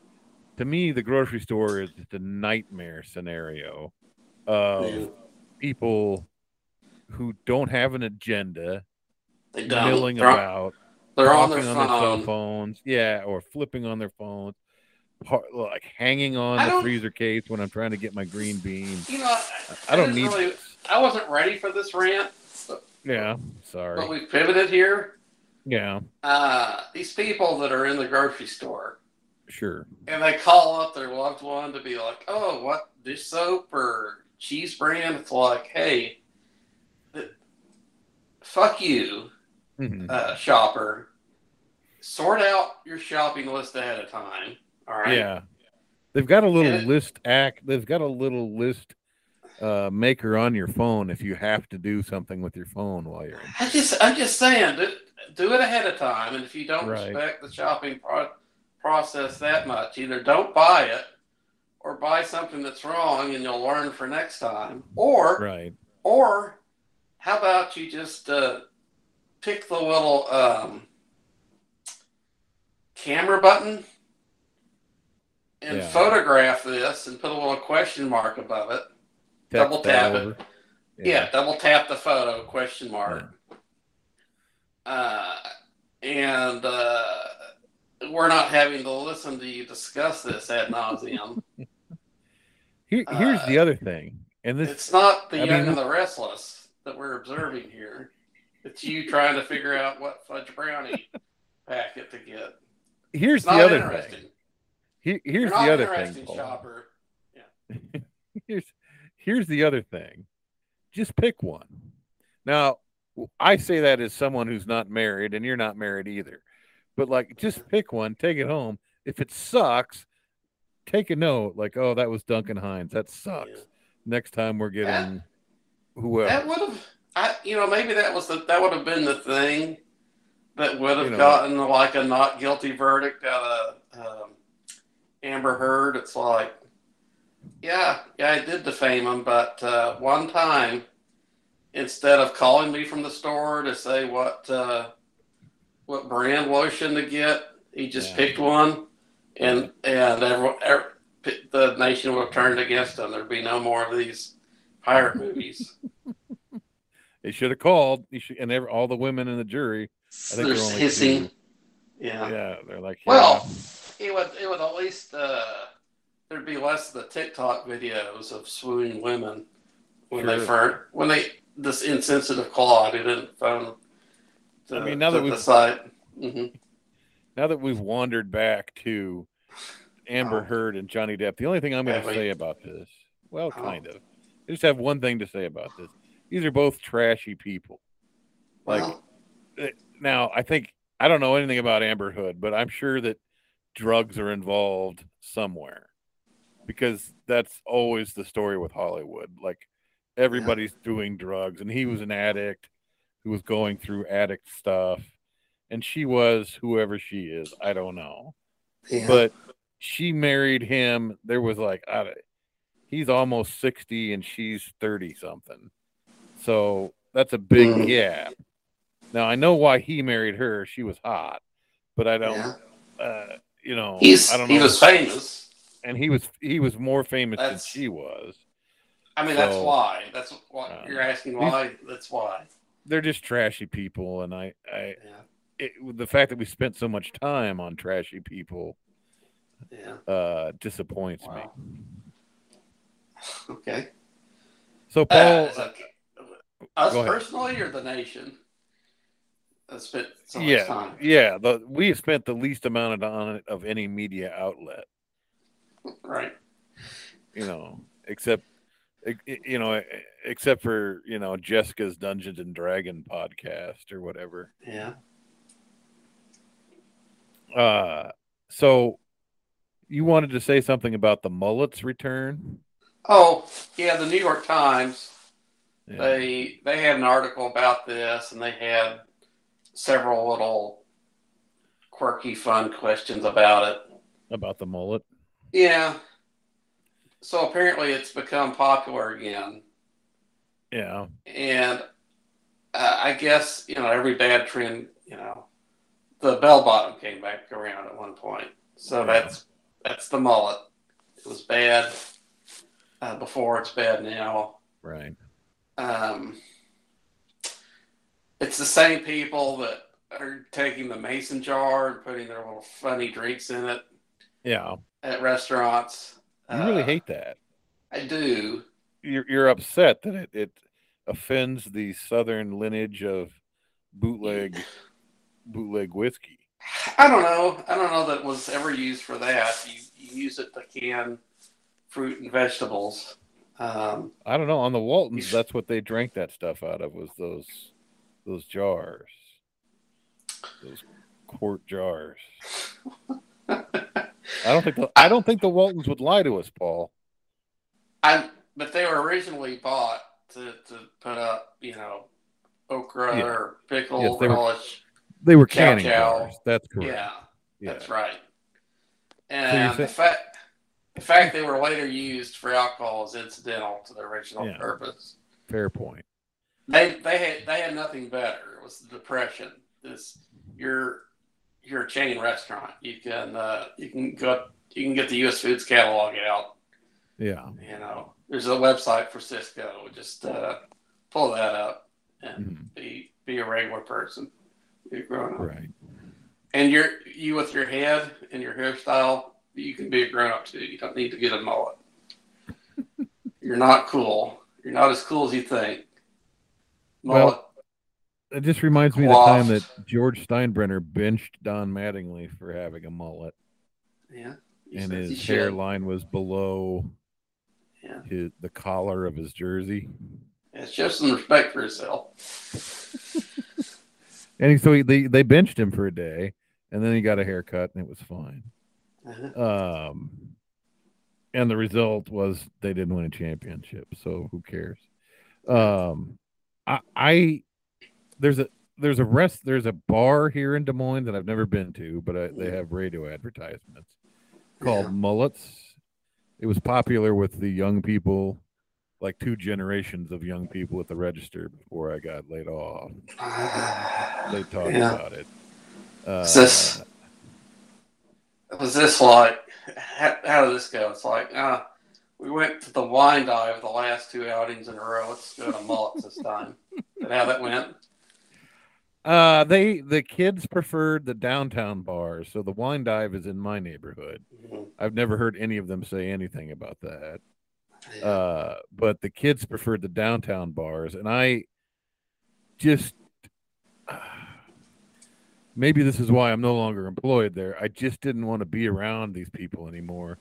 [SPEAKER 1] To me, the grocery store is just a nightmare scenario of
[SPEAKER 2] Yeah.
[SPEAKER 1] people who don't have an agenda,
[SPEAKER 2] They don't.
[SPEAKER 1] milling
[SPEAKER 2] They're, on- they're on their
[SPEAKER 1] on their cell phones, yeah, or flipping on their phones, like hanging on
[SPEAKER 2] I
[SPEAKER 1] the freezer case when I'm trying to get my green beans.
[SPEAKER 2] You know, I,
[SPEAKER 1] I don't need.
[SPEAKER 2] really- I wasn't ready for this rant,
[SPEAKER 1] Yeah, sorry.
[SPEAKER 2] but we pivoted here.
[SPEAKER 1] Yeah,
[SPEAKER 2] Uh, these people that are in the grocery store
[SPEAKER 1] sure.
[SPEAKER 2] and they call up their loved one to be like, "Oh, what dish soap or cheese brand?" It's like, "Hey, fuck you,
[SPEAKER 1] Mhm.
[SPEAKER 2] uh, shopper. Sort out your shopping list ahead of time. All right.
[SPEAKER 1] Yeah. They've got a little
[SPEAKER 2] And
[SPEAKER 1] list act. They've got a little list uh, maker on your phone if you have to do something with your phone while you're in.
[SPEAKER 2] I just, I'm just saying, do, do it ahead of time, and if you don't
[SPEAKER 1] Right.
[SPEAKER 2] respect the shopping pro- process that much, either don't buy it or buy something that's wrong, and you'll learn for next time. Or,
[SPEAKER 1] Right.
[SPEAKER 2] or how about you just uh, pick the little um, camera button and
[SPEAKER 1] Yeah.
[SPEAKER 2] photograph this and put a little question mark above it. Double tap it.
[SPEAKER 1] over.
[SPEAKER 2] Yeah, double tap the photo question mark. Uh, and uh, we're not having to listen to you discuss this ad nauseum.
[SPEAKER 1] Here, here's
[SPEAKER 2] Uh,
[SPEAKER 1] the other thing, and this
[SPEAKER 2] it's not the
[SPEAKER 1] I
[SPEAKER 2] young
[SPEAKER 1] mean-
[SPEAKER 2] and the restless that we're observing here. It's you trying to figure out what fudge brownie packet to get.
[SPEAKER 1] here's the other thing. Here, here's the other thing.
[SPEAKER 2] Shopper.
[SPEAKER 1] here's here's the other thing. Just pick one. Now, I say that as someone who's not married, and you're not married either. But like, just pick one, take it home. If it sucks, take a note. Like, oh, that was Duncan Hines. That sucks.
[SPEAKER 2] Yeah.
[SPEAKER 1] Next time we're getting whoever.
[SPEAKER 2] That would have, I you know, maybe that was the that would have been the thing that would have
[SPEAKER 1] You know.
[SPEAKER 2] gotten like a not guilty verdict out of um, Amber Heard. It's like, yeah, yeah, I did defame him, but uh, one time, instead of calling me from the store to say what uh, what brand lotion to get, he just
[SPEAKER 1] Yeah.
[SPEAKER 2] picked one, and and everyone, every, the nation would have turned against him. There'd be no more of these pirate movies.
[SPEAKER 1] They should have called. He should, and every, all the women in the jury. I think
[SPEAKER 2] They're
[SPEAKER 1] they're only
[SPEAKER 2] hissing.
[SPEAKER 1] two.
[SPEAKER 2] Yeah.
[SPEAKER 1] Yeah, they're like,
[SPEAKER 2] Well, it would it would at least uh, there'd be less of the TikTok videos of swooning women when they first when they this insensitive Claude who didn't phone. To,
[SPEAKER 1] I mean, now that
[SPEAKER 2] to the
[SPEAKER 1] we've-
[SPEAKER 2] site. hmm
[SPEAKER 1] now that we've wandered back to Amber
[SPEAKER 2] Oh.
[SPEAKER 1] Heard and Johnny Depp, the only thing I'm going to say about this, well, kind of, I just have one thing to say about this. These are both trashy people. Like
[SPEAKER 2] Well, eh,
[SPEAKER 1] now, I think I don't know anything about Amber Hood, but I'm sure that drugs are involved somewhere because that's always the story with Hollywood. Like everybody's doing drugs, and he was an addict who was going through addict stuff, and she was whoever she is. I don't know,
[SPEAKER 2] yeah.
[SPEAKER 1] but she married him. There was like, I, don't- he's almost sixty, and she's thirty something. So that's a big
[SPEAKER 2] Mm.
[SPEAKER 1] gap. Now I know why he married her. She was hot, but I don't.
[SPEAKER 2] Yeah.
[SPEAKER 1] Uh, you know,
[SPEAKER 2] he's
[SPEAKER 1] I don't know.
[SPEAKER 2] he was famous.
[SPEAKER 1] and he was he was more famous than she was.
[SPEAKER 2] I mean, that's why. That's what
[SPEAKER 1] uh,
[SPEAKER 2] you're asking. Why? That's why.
[SPEAKER 1] They're just trashy people, and I, I,
[SPEAKER 2] Yeah.
[SPEAKER 1] it, the fact that we spent so much time on trashy people
[SPEAKER 2] Yeah.
[SPEAKER 1] uh, disappoints
[SPEAKER 2] Wow. Okay.
[SPEAKER 1] So
[SPEAKER 2] Uh,
[SPEAKER 1] Paul,
[SPEAKER 2] is that us personally or the nation? I spent so much
[SPEAKER 1] yeah,
[SPEAKER 2] time.
[SPEAKER 1] yeah, the, we have spent the least amount of, on it of any media outlet,
[SPEAKER 2] Right.
[SPEAKER 1] you know, except, you know, except for you know Jessica's Dungeons and Dragon podcast or whatever.
[SPEAKER 2] Yeah.
[SPEAKER 1] Uh, so You wanted to say something about the mullets return?
[SPEAKER 2] Oh, yeah, the New York Times.
[SPEAKER 1] Yeah.
[SPEAKER 2] They they had an article about this, and they had several little quirky, fun questions about it.
[SPEAKER 1] About the mullet.
[SPEAKER 2] Yeah. So apparently, it's become popular again,
[SPEAKER 1] Yeah.
[SPEAKER 2] and uh, I guess you know every bad trend. You know, the bell bottom came back around at one point, so
[SPEAKER 1] Yeah.
[SPEAKER 2] that's that's the mullet. It was bad uh, before; it's bad now.
[SPEAKER 1] Right.
[SPEAKER 2] Um, it's the same people that are taking the mason jar and putting their little funny drinks in it
[SPEAKER 1] Yeah.
[SPEAKER 2] at restaurants.
[SPEAKER 1] You really
[SPEAKER 2] Uh,
[SPEAKER 1] hate that.
[SPEAKER 2] I do.
[SPEAKER 1] You're you're upset that it, it offends the southern lineage of bootleg bootleg whiskey.
[SPEAKER 2] I don't know. I don't know that it was ever used for that. You, you use it to can fruit and vegetables. Um,
[SPEAKER 1] I don't know. On the Waltons, that's what they drank that stuff out of was those those jars. Those quart jars. I don't think the, I don't think the Waltons would lie to us, Paul.
[SPEAKER 2] I but they were originally bought to, to put up, you know, okra
[SPEAKER 1] Yeah.
[SPEAKER 2] or pickle
[SPEAKER 1] Yes, they were-
[SPEAKER 2] relish.
[SPEAKER 1] They were canning
[SPEAKER 2] chow.
[SPEAKER 1] jars. That's correct.
[SPEAKER 2] Yeah,
[SPEAKER 1] Yeah.
[SPEAKER 2] that's right. And
[SPEAKER 1] saying-
[SPEAKER 2] the fact the fact they were later used for alcohol is incidental to the original
[SPEAKER 1] Yeah.
[SPEAKER 2] purpose.
[SPEAKER 1] Fair point.
[SPEAKER 2] They they had they had nothing better. It was the depression. This you're you're a chain restaurant. You can uh, you can go you can get the U.S. Foods catalog out.
[SPEAKER 1] Yeah.
[SPEAKER 2] You know, there's a website for Sysco. Just uh, pull that up and
[SPEAKER 1] Mhm.
[SPEAKER 2] be be a regular person. You're growing up.
[SPEAKER 1] Right.
[SPEAKER 2] And you're you with your head and your hairstyle, you can be a grown up too. You don't need to get a mullet. you're not cool. You're not as cool as you think.
[SPEAKER 1] Well,
[SPEAKER 2] Mullet.
[SPEAKER 1] It just reminds me of the time that George Steinbrenner benched Don Mattingly for having a mullet,
[SPEAKER 2] yeah.
[SPEAKER 1] And his hairline was below
[SPEAKER 2] Yeah.
[SPEAKER 1] his the collar of his jersey.
[SPEAKER 2] It's just some respect for yourself.
[SPEAKER 1] And so he, they they benched him for a day, and then he got a haircut, and it was fine.
[SPEAKER 2] Uh-huh.
[SPEAKER 1] Um, and the result was they didn't win a championship. So who cares? Um, I, I there's a there's a rest there's a bar here in Des Moines that I've never been to, but I, they have radio advertisements called
[SPEAKER 2] Yeah.
[SPEAKER 1] Mullets. It was popular with the young people, like two generations of young people at the register before I got laid off. They talked
[SPEAKER 2] Yeah.
[SPEAKER 1] about it. Uh,
[SPEAKER 2] Was this like how, how did this go? It's like uh, we went to the wine dive the last two outings in a row. Let's go to mullets this time. And how that went?
[SPEAKER 1] Uh, they the kids preferred the downtown bars, so the wine dive is in my neighborhood.
[SPEAKER 2] Mhm.
[SPEAKER 1] I've never heard any of them say anything about that.
[SPEAKER 2] Yeah.
[SPEAKER 1] Uh, but the kids preferred the downtown bars, and I just maybe this is why I'm no longer employed there. I just didn't want to be around these people anymore,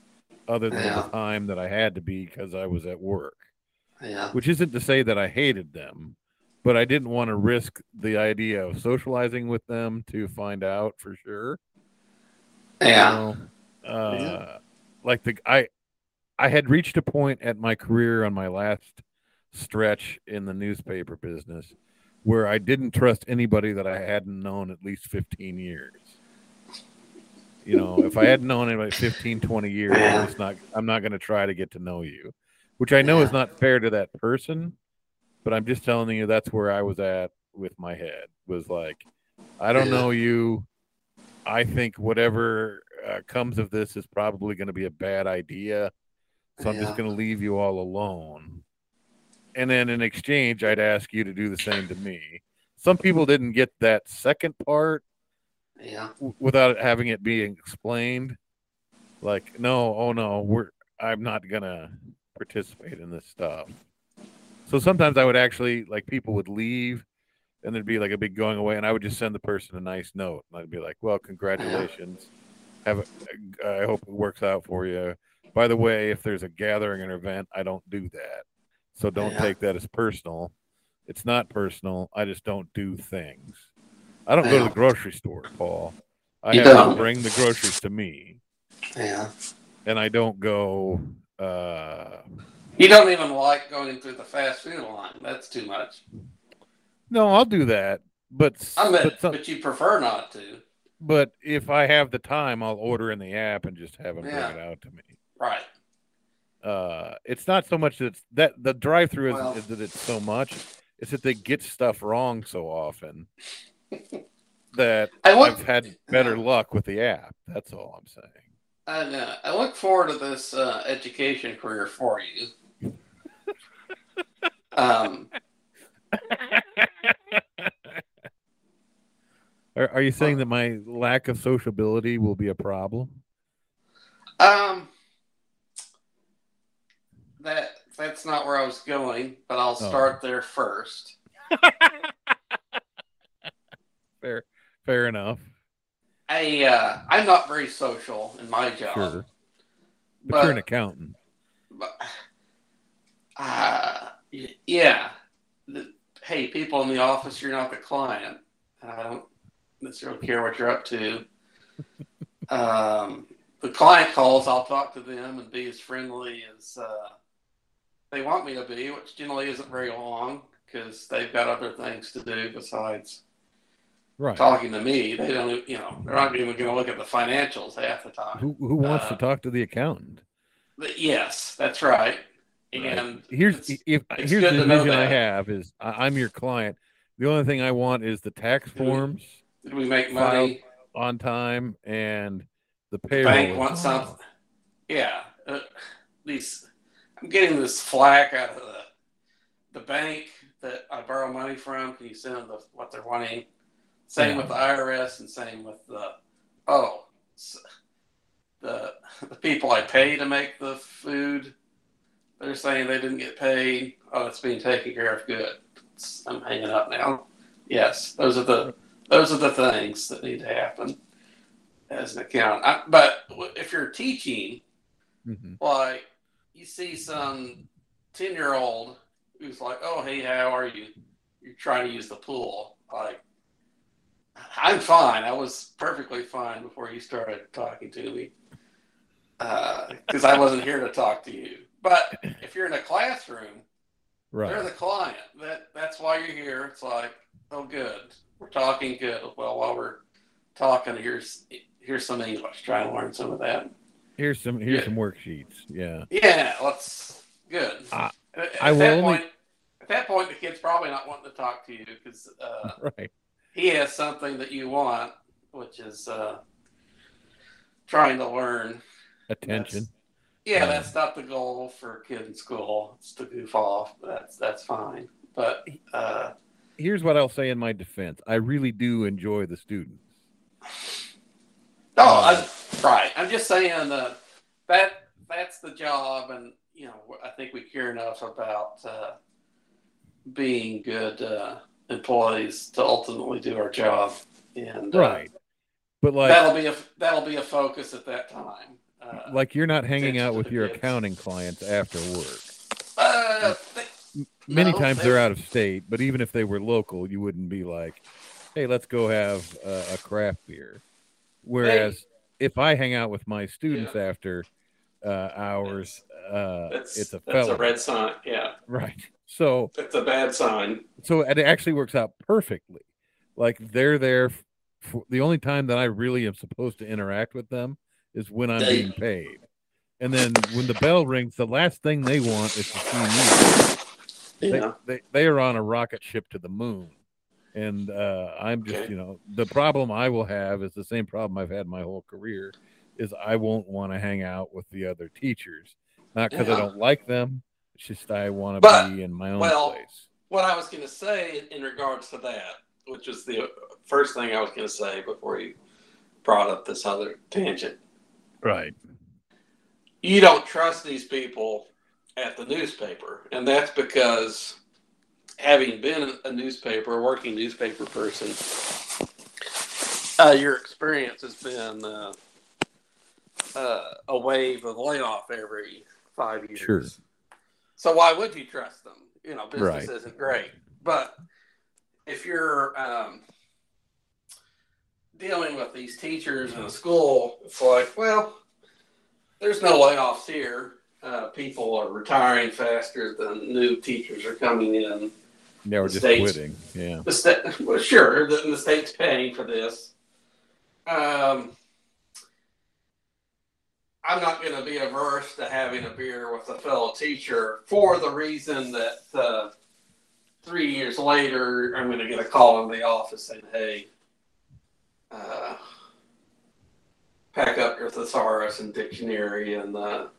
[SPEAKER 1] other than
[SPEAKER 2] Yeah.
[SPEAKER 1] the time that I had to be because I was at work.
[SPEAKER 2] yeah.
[SPEAKER 1] Which isn't to say that I hated them, but I didn't want to risk the idea of socializing with them to find out for sure. you
[SPEAKER 2] Yeah.
[SPEAKER 1] know? Uh, like the I, I had reached a point at my career on my last stretch in the newspaper business where I didn't trust anybody that I hadn't known at least 15 years. You know, if I hadn't known anybody 15, 20 years,
[SPEAKER 2] Yeah.
[SPEAKER 1] I'm not I'm not going to try to get to know you, which I know is not fair to that person, but I'm just telling you that's where I was at with my head was like I don't know you. I think whatever uh, comes of this is probably going to be a bad idea. So I'm just going to leave you all alone. And then in exchange, I'd ask you to do the same to me. Some people didn't get that second part
[SPEAKER 2] Yeah.
[SPEAKER 1] without having it being explained. Like, no, oh no, we're I'm not gonna participate in this stuff. So sometimes I would actually like people would leave and there'd be like a big going away, and I would just send the person a nice note. And I'd be like, "Well, congratulations. Have a, I hope it works out for you. By the way, if there's a gathering or event, I don't do that, so don't
[SPEAKER 2] Yeah.
[SPEAKER 1] take that as personal. It's not personal. I just don't do things. I don't go to the grocery store, Paul. I
[SPEAKER 2] You
[SPEAKER 1] have
[SPEAKER 2] don't.
[SPEAKER 1] them bring the groceries to me.
[SPEAKER 2] Yeah.
[SPEAKER 1] and I don't go. Uh,
[SPEAKER 2] You don't even like going through the fast food line. That's too much.
[SPEAKER 1] no, I'll do that, but
[SPEAKER 2] I mean,
[SPEAKER 1] but, some-
[SPEAKER 2] but you prefer not to.
[SPEAKER 1] but if I have the time, I'll order in the app and just have them
[SPEAKER 2] Yeah.
[SPEAKER 1] bring it out to me.
[SPEAKER 2] Right.
[SPEAKER 1] Uh it's not so much that it's, that the drive through
[SPEAKER 2] Well-
[SPEAKER 1] is, is that it's so much it's that they get stuff wrong so often that
[SPEAKER 2] look,
[SPEAKER 1] i've had better luck with the app that's all i'm saying.
[SPEAKER 2] I, uh, I look forward to this uh, education career for you. Um,
[SPEAKER 1] are, are you saying that my lack of sociability will be a problem?
[SPEAKER 2] Um, that that's not where I was going, but I'll
[SPEAKER 1] Oh.
[SPEAKER 2] start there first.
[SPEAKER 1] fair fair enough
[SPEAKER 2] I uh, I'm not very social in my job,
[SPEAKER 1] sure but,
[SPEAKER 2] but,
[SPEAKER 1] you're an accountant
[SPEAKER 2] but uh, yeah. The, hey, people in the office, you're not the client. I don't necessarily care what you're up to. um, the client calls, I'll talk to them and be as friendly as uh, they want me to be, which generally isn't very long because they've got other things to do besides
[SPEAKER 1] right
[SPEAKER 2] talking to me. They don't, you know, they're not even going to look at the financials half the time.
[SPEAKER 1] who, who wants to
[SPEAKER 2] Uh,
[SPEAKER 1] talk to the accountant
[SPEAKER 2] yes, that's right. And
[SPEAKER 1] here's
[SPEAKER 2] it's-
[SPEAKER 1] if
[SPEAKER 2] it's
[SPEAKER 1] here's the vision I have is I, I'm your client. The only thing I want is the tax
[SPEAKER 2] we-
[SPEAKER 1] forms
[SPEAKER 2] did we make money?
[SPEAKER 1] on time and the
[SPEAKER 2] The
[SPEAKER 1] payroll.
[SPEAKER 2] bank wants something. Yeah, uh, these. I'm getting this flack out of the the bank that I borrow money from. Can you send them the, what they're wanting? Same
[SPEAKER 1] Yeah.
[SPEAKER 2] with the IRS and same with the oh the the people I pay to make the food. They're saying they didn't get paid. Oh, it's being taken care of. Good. I'm hanging up now. Yes, those are the those are the things that need to happen as an accountant. I, but if you're teaching,
[SPEAKER 1] Mhm.
[SPEAKER 2] like you see some ten year old who's like, "Oh, hey, how are you?" You're trying to use the pool. Like, I'm fine. I was perfectly fine before you started talking to me, uh, because I wasn't here to talk to you. But if you're in a classroom, they're the client. That that's why you're here. It's like, oh, good, we're talking good. Well, while we're talking, here's here's some English. Try and learn some of that.
[SPEAKER 1] Here's some here's
[SPEAKER 2] Yeah.
[SPEAKER 1] some worksheets. Yeah.
[SPEAKER 2] Yeah, let's good.
[SPEAKER 1] I-
[SPEAKER 2] at, at
[SPEAKER 1] will
[SPEAKER 2] that
[SPEAKER 1] only-
[SPEAKER 2] point, at that point, the kid's probably not wanting to talk to you because uh,
[SPEAKER 1] Right.
[SPEAKER 2] he has something that you want, which is uh, trying to learn.
[SPEAKER 1] Attention.
[SPEAKER 2] Yeah,
[SPEAKER 1] Yeah.
[SPEAKER 2] that's not the goal for a kid in school. It's to goof off. That's that's fine. But uh,
[SPEAKER 1] Here's what I'll say in my defense. I really do enjoy the students.
[SPEAKER 2] no, I, right. I'm just saying that that that's the job, and you know, I think we care enough about uh, being good uh, employees to ultimately do our job, and uh,
[SPEAKER 1] Right. But like
[SPEAKER 2] that'll be a that'll be a focus at that time. Uh,
[SPEAKER 1] like you're not hanging out with your
[SPEAKER 2] kids.
[SPEAKER 1] accounting clients after work.
[SPEAKER 2] uh, th-
[SPEAKER 1] Many
[SPEAKER 2] No,
[SPEAKER 1] times
[SPEAKER 2] they-
[SPEAKER 1] they're out of state, but even if they were local, you wouldn't be like, "Hey, let's go have a, a craft beer." Whereas if I hang out with my students after uh, hours, uh,
[SPEAKER 2] that's
[SPEAKER 1] it's a
[SPEAKER 2] that's a red sign. Yeah,
[SPEAKER 1] right. So
[SPEAKER 2] it's a bad sign.
[SPEAKER 1] so it actually works out perfectly. Like they're there. For, the only time that I really am supposed to interact with them is when I'm being paid. And then when the bell rings, the last thing they want is to see me. They, they, they are on a rocket ship to the moon. And uh, I'm just,
[SPEAKER 2] Okay.
[SPEAKER 1] you know, the problem I will have is the same problem I've had my whole career is I won't want to hang out with the other teachers. Not because I don't like them. It's just I want to be in my own
[SPEAKER 2] well,
[SPEAKER 1] place.
[SPEAKER 2] what I was going to say in regards to that, which is the first thing I was going to say before you brought up this other tangent.
[SPEAKER 1] Right.
[SPEAKER 2] You don't trust these people at the newspaper, and that's because having been a newspaper, a working newspaper person, uh, your experience has been uh, uh, a wave of layoff every five years.
[SPEAKER 1] Sure.
[SPEAKER 2] So why would you trust them? You know, business
[SPEAKER 1] Right.
[SPEAKER 2] isn't great, but if you're um, dealing with these teachers in a school, it's like, well, there's no layoffs here. Uh, people are retiring faster than new teachers are coming in.
[SPEAKER 1] Yeah, we're
[SPEAKER 2] The
[SPEAKER 1] just
[SPEAKER 2] States.
[SPEAKER 1] quitting. Yeah.
[SPEAKER 2] The state, well, sure, the, the state's paying for this. Um, I'm not going to be averse to having a beer with a fellow teacher for the reason that uh, three years later, I'm going to get a call in the office saying, "Hey, uh, pack up your thesaurus and dictionary and the,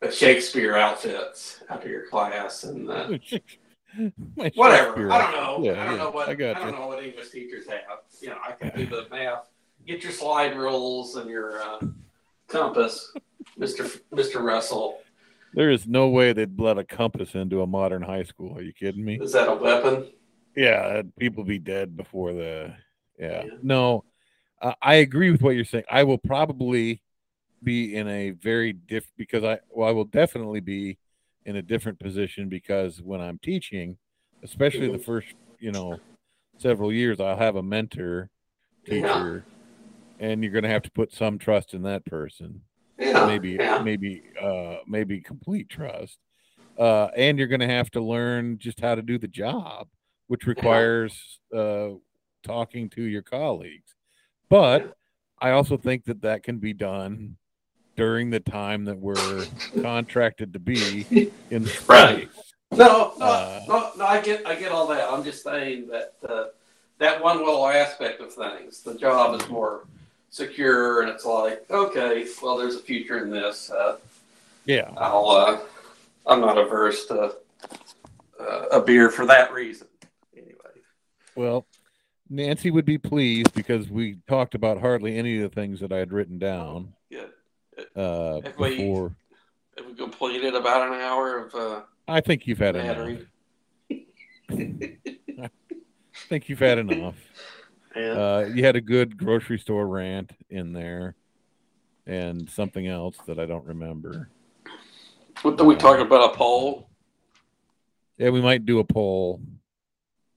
[SPEAKER 2] the Shakespeare outfits after your class and." Uh, whatever. I don't know.
[SPEAKER 1] Yeah,
[SPEAKER 2] I don't
[SPEAKER 1] yeah,
[SPEAKER 2] know what
[SPEAKER 1] I
[SPEAKER 2] I, don't
[SPEAKER 1] you.
[SPEAKER 2] know what English teachers have. You know, I can do the math. Get your slide rules and your uh, compass, Mister Mister Russell.
[SPEAKER 1] There is no way they'd let a compass into a modern high school. Are you kidding me?
[SPEAKER 2] Is that a weapon?
[SPEAKER 1] Yeah, people be dead before the. Yeah,
[SPEAKER 2] Yeah.
[SPEAKER 1] no, uh, I agree with what you're saying. I will probably be in a very diff because I well, I will definitely be in a different position because when I'm teaching, especially the first you know several years, I'll have a mentor
[SPEAKER 2] Yeah.
[SPEAKER 1] teacher, and you're going to have to put some trust in that person
[SPEAKER 2] Yeah.
[SPEAKER 1] maybe
[SPEAKER 2] Yeah.
[SPEAKER 1] maybe uh maybe complete trust uh and you're going to have to learn just how to do the job which requires uh talking to your colleagues but
[SPEAKER 2] Yeah.
[SPEAKER 1] i also think that that can be done during the time that we're contracted to be in
[SPEAKER 2] Right. No, no,
[SPEAKER 1] Uh,
[SPEAKER 2] no, no. I get, I get all that. I'm just saying that uh, that one little aspect of things, the job is more secure, and it's like, okay, well, there's a future in this. Uh,
[SPEAKER 1] yeah
[SPEAKER 2] I'll, uh, I'm not averse to uh, a beer for that reason. Anyway,
[SPEAKER 1] well nancy would be pleased because we talked about hardly any of the things that i had written down. Uh
[SPEAKER 2] Have we- Have we completed about an hour of uh,
[SPEAKER 1] i think you've had enough? I think you've had enough.
[SPEAKER 2] Yeah.
[SPEAKER 1] Uh, you had a good grocery store rant in there, and something else that I don't remember.
[SPEAKER 2] what did we talk about? A poll?
[SPEAKER 1] Yeah, we might do a poll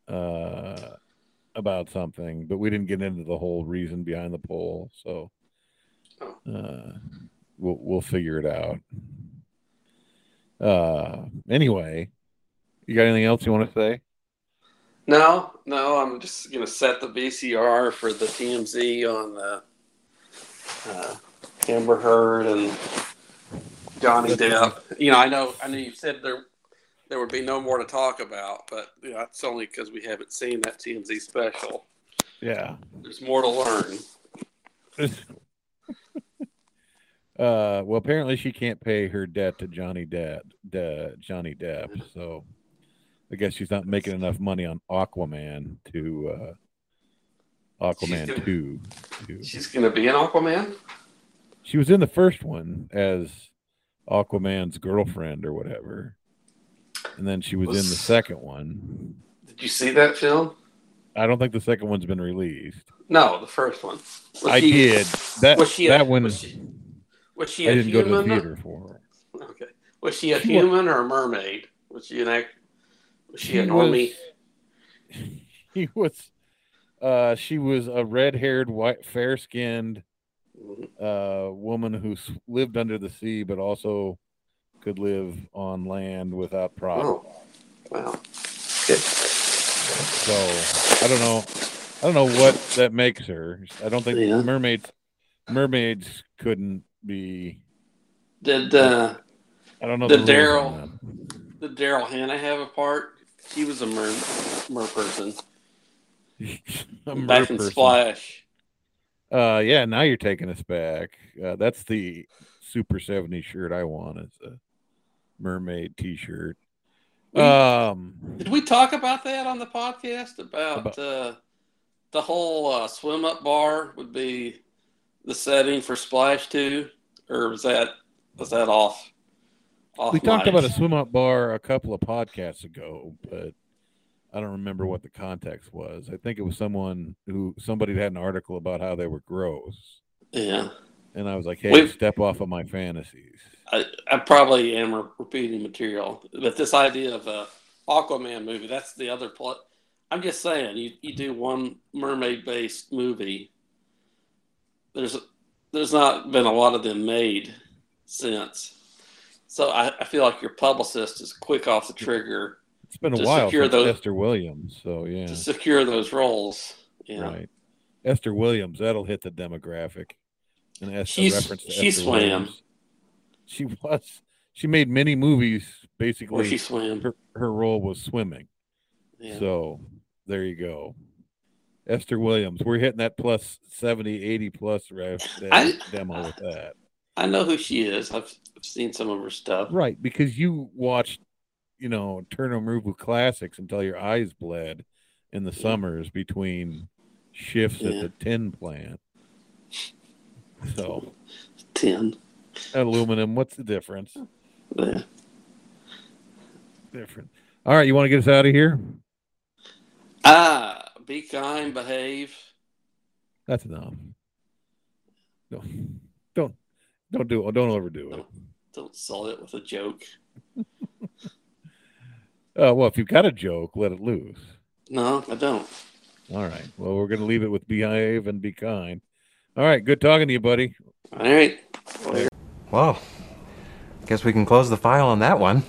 [SPEAKER 1] uh, about something, but we didn't get into the whole reason behind the poll, so. Uh, we'll we'll figure it out. Uh, anyway, you got anything else you want to say?
[SPEAKER 2] No, no. I'm just gonna set the VCR for the TMZ on the uh, Amber Heard and Johnny Depp. You know, I know, I know you said there there would be no more to talk about, but you know, that's only because we haven't seen that TMZ special.
[SPEAKER 1] Yeah.
[SPEAKER 2] There's more to learn.
[SPEAKER 1] uh, well, apparently she can't pay her debt to Johnny Depp. De, Johnny Depp, so I guess she's not making enough money on Aquaman to uh, Aquaman
[SPEAKER 2] gonna-
[SPEAKER 1] two. To,
[SPEAKER 2] She's gonna be an Aquaman.
[SPEAKER 1] she was in the first one as Aquaman's girlfriend or whatever, and then she was, in the second one.
[SPEAKER 2] Did you see that film?
[SPEAKER 1] I don't think the second one's been released.
[SPEAKER 2] No, the first one. Was
[SPEAKER 1] I
[SPEAKER 2] she-
[SPEAKER 1] did that.
[SPEAKER 2] Was she a,
[SPEAKER 1] that one
[SPEAKER 2] Was she, was she
[SPEAKER 1] I
[SPEAKER 2] a
[SPEAKER 1] didn't go to the theater for. her.
[SPEAKER 2] Okay. Was she a
[SPEAKER 1] She
[SPEAKER 2] human or a mermaid? Was she an act? Was she, a
[SPEAKER 1] She
[SPEAKER 2] normie?
[SPEAKER 1] was- he was uh she was a red-haired white fair-skinned
[SPEAKER 2] Mhm.
[SPEAKER 1] uh woman who lived under the sea but also could live on land without problem
[SPEAKER 2] Oh, wow. Good.
[SPEAKER 1] so i don't know i don't know what that makes her i don't think
[SPEAKER 2] Yeah.
[SPEAKER 1] mermaids mermaids couldn't be
[SPEAKER 2] Did uh,
[SPEAKER 1] i don't know
[SPEAKER 2] The
[SPEAKER 1] the
[SPEAKER 2] Daryl- did Daryl Hannah have a part? He was a mer mer person.
[SPEAKER 1] A mer
[SPEAKER 2] back in. Splash.
[SPEAKER 1] Uh, yeah, now you're taking us back. Uh, that's the Super 70 shirt I want. It's a mermaid T-shirt.
[SPEAKER 2] We-
[SPEAKER 1] Um,
[SPEAKER 2] Did we talk about that on the podcast about,
[SPEAKER 1] About-
[SPEAKER 2] uh, the whole uh, swim up bar would be the setting for Splash Two, or was that was that off? off
[SPEAKER 1] we talked about a swim up bar a couple of podcasts ago, but I don't remember what the context was. I think it was someone who somebody had an article about how they were gross,
[SPEAKER 2] Yeah,
[SPEAKER 1] and I was like, "Hey,
[SPEAKER 2] We've-
[SPEAKER 1] step off of my fantasies."
[SPEAKER 2] I, I probably am repeating material, but this idea of a Aquaman movie, that's the other plot. I'm just saying, you, you do one mermaid based movie. There's there's not been a lot of them made since. So I, I feel like your publicist is quick off the trigger
[SPEAKER 1] It's been a while since
[SPEAKER 2] those-
[SPEAKER 1] Esther Williams, so yeah,
[SPEAKER 2] to secure those roles. Yeah.
[SPEAKER 1] right. Esther Williams, that'll hit the demographic. And Esther
[SPEAKER 2] She's-
[SPEAKER 1] reference to
[SPEAKER 2] she
[SPEAKER 1] Esther
[SPEAKER 2] swam.
[SPEAKER 1] Williams. She was. She made many movies.
[SPEAKER 2] Where
[SPEAKER 1] Basically,
[SPEAKER 2] she swam.
[SPEAKER 1] her, her role was swimming.
[SPEAKER 2] Yeah.
[SPEAKER 1] So there you go. Esther Williams. We're hitting that plus 70, 80 plus ref,
[SPEAKER 2] I-
[SPEAKER 1] demo with that.
[SPEAKER 2] I know who she is. I've, I've seen some of her stuff.
[SPEAKER 1] Right, because you watched, you know, Turner Movie classics until your eyes bled in the
[SPEAKER 2] Yeah.
[SPEAKER 1] summers between shifts at the tin plant. So
[SPEAKER 2] tin,
[SPEAKER 1] aluminum, what's the difference?
[SPEAKER 2] Yeah.
[SPEAKER 1] Different. All right, you want to get us out of here?
[SPEAKER 2] Ah, be kind, behave.
[SPEAKER 1] That's enough. Don't don't don't do don't overdo it.
[SPEAKER 2] Don't sell it with a joke.
[SPEAKER 1] Uh, well, if you've got a joke, let it loose.
[SPEAKER 2] No, I don't.
[SPEAKER 1] All right. Well, we're going to leave it with behave and be kind. All right. Good talking to you, buddy.
[SPEAKER 2] All right. Well,
[SPEAKER 3] Well, guess we can close the file on that one.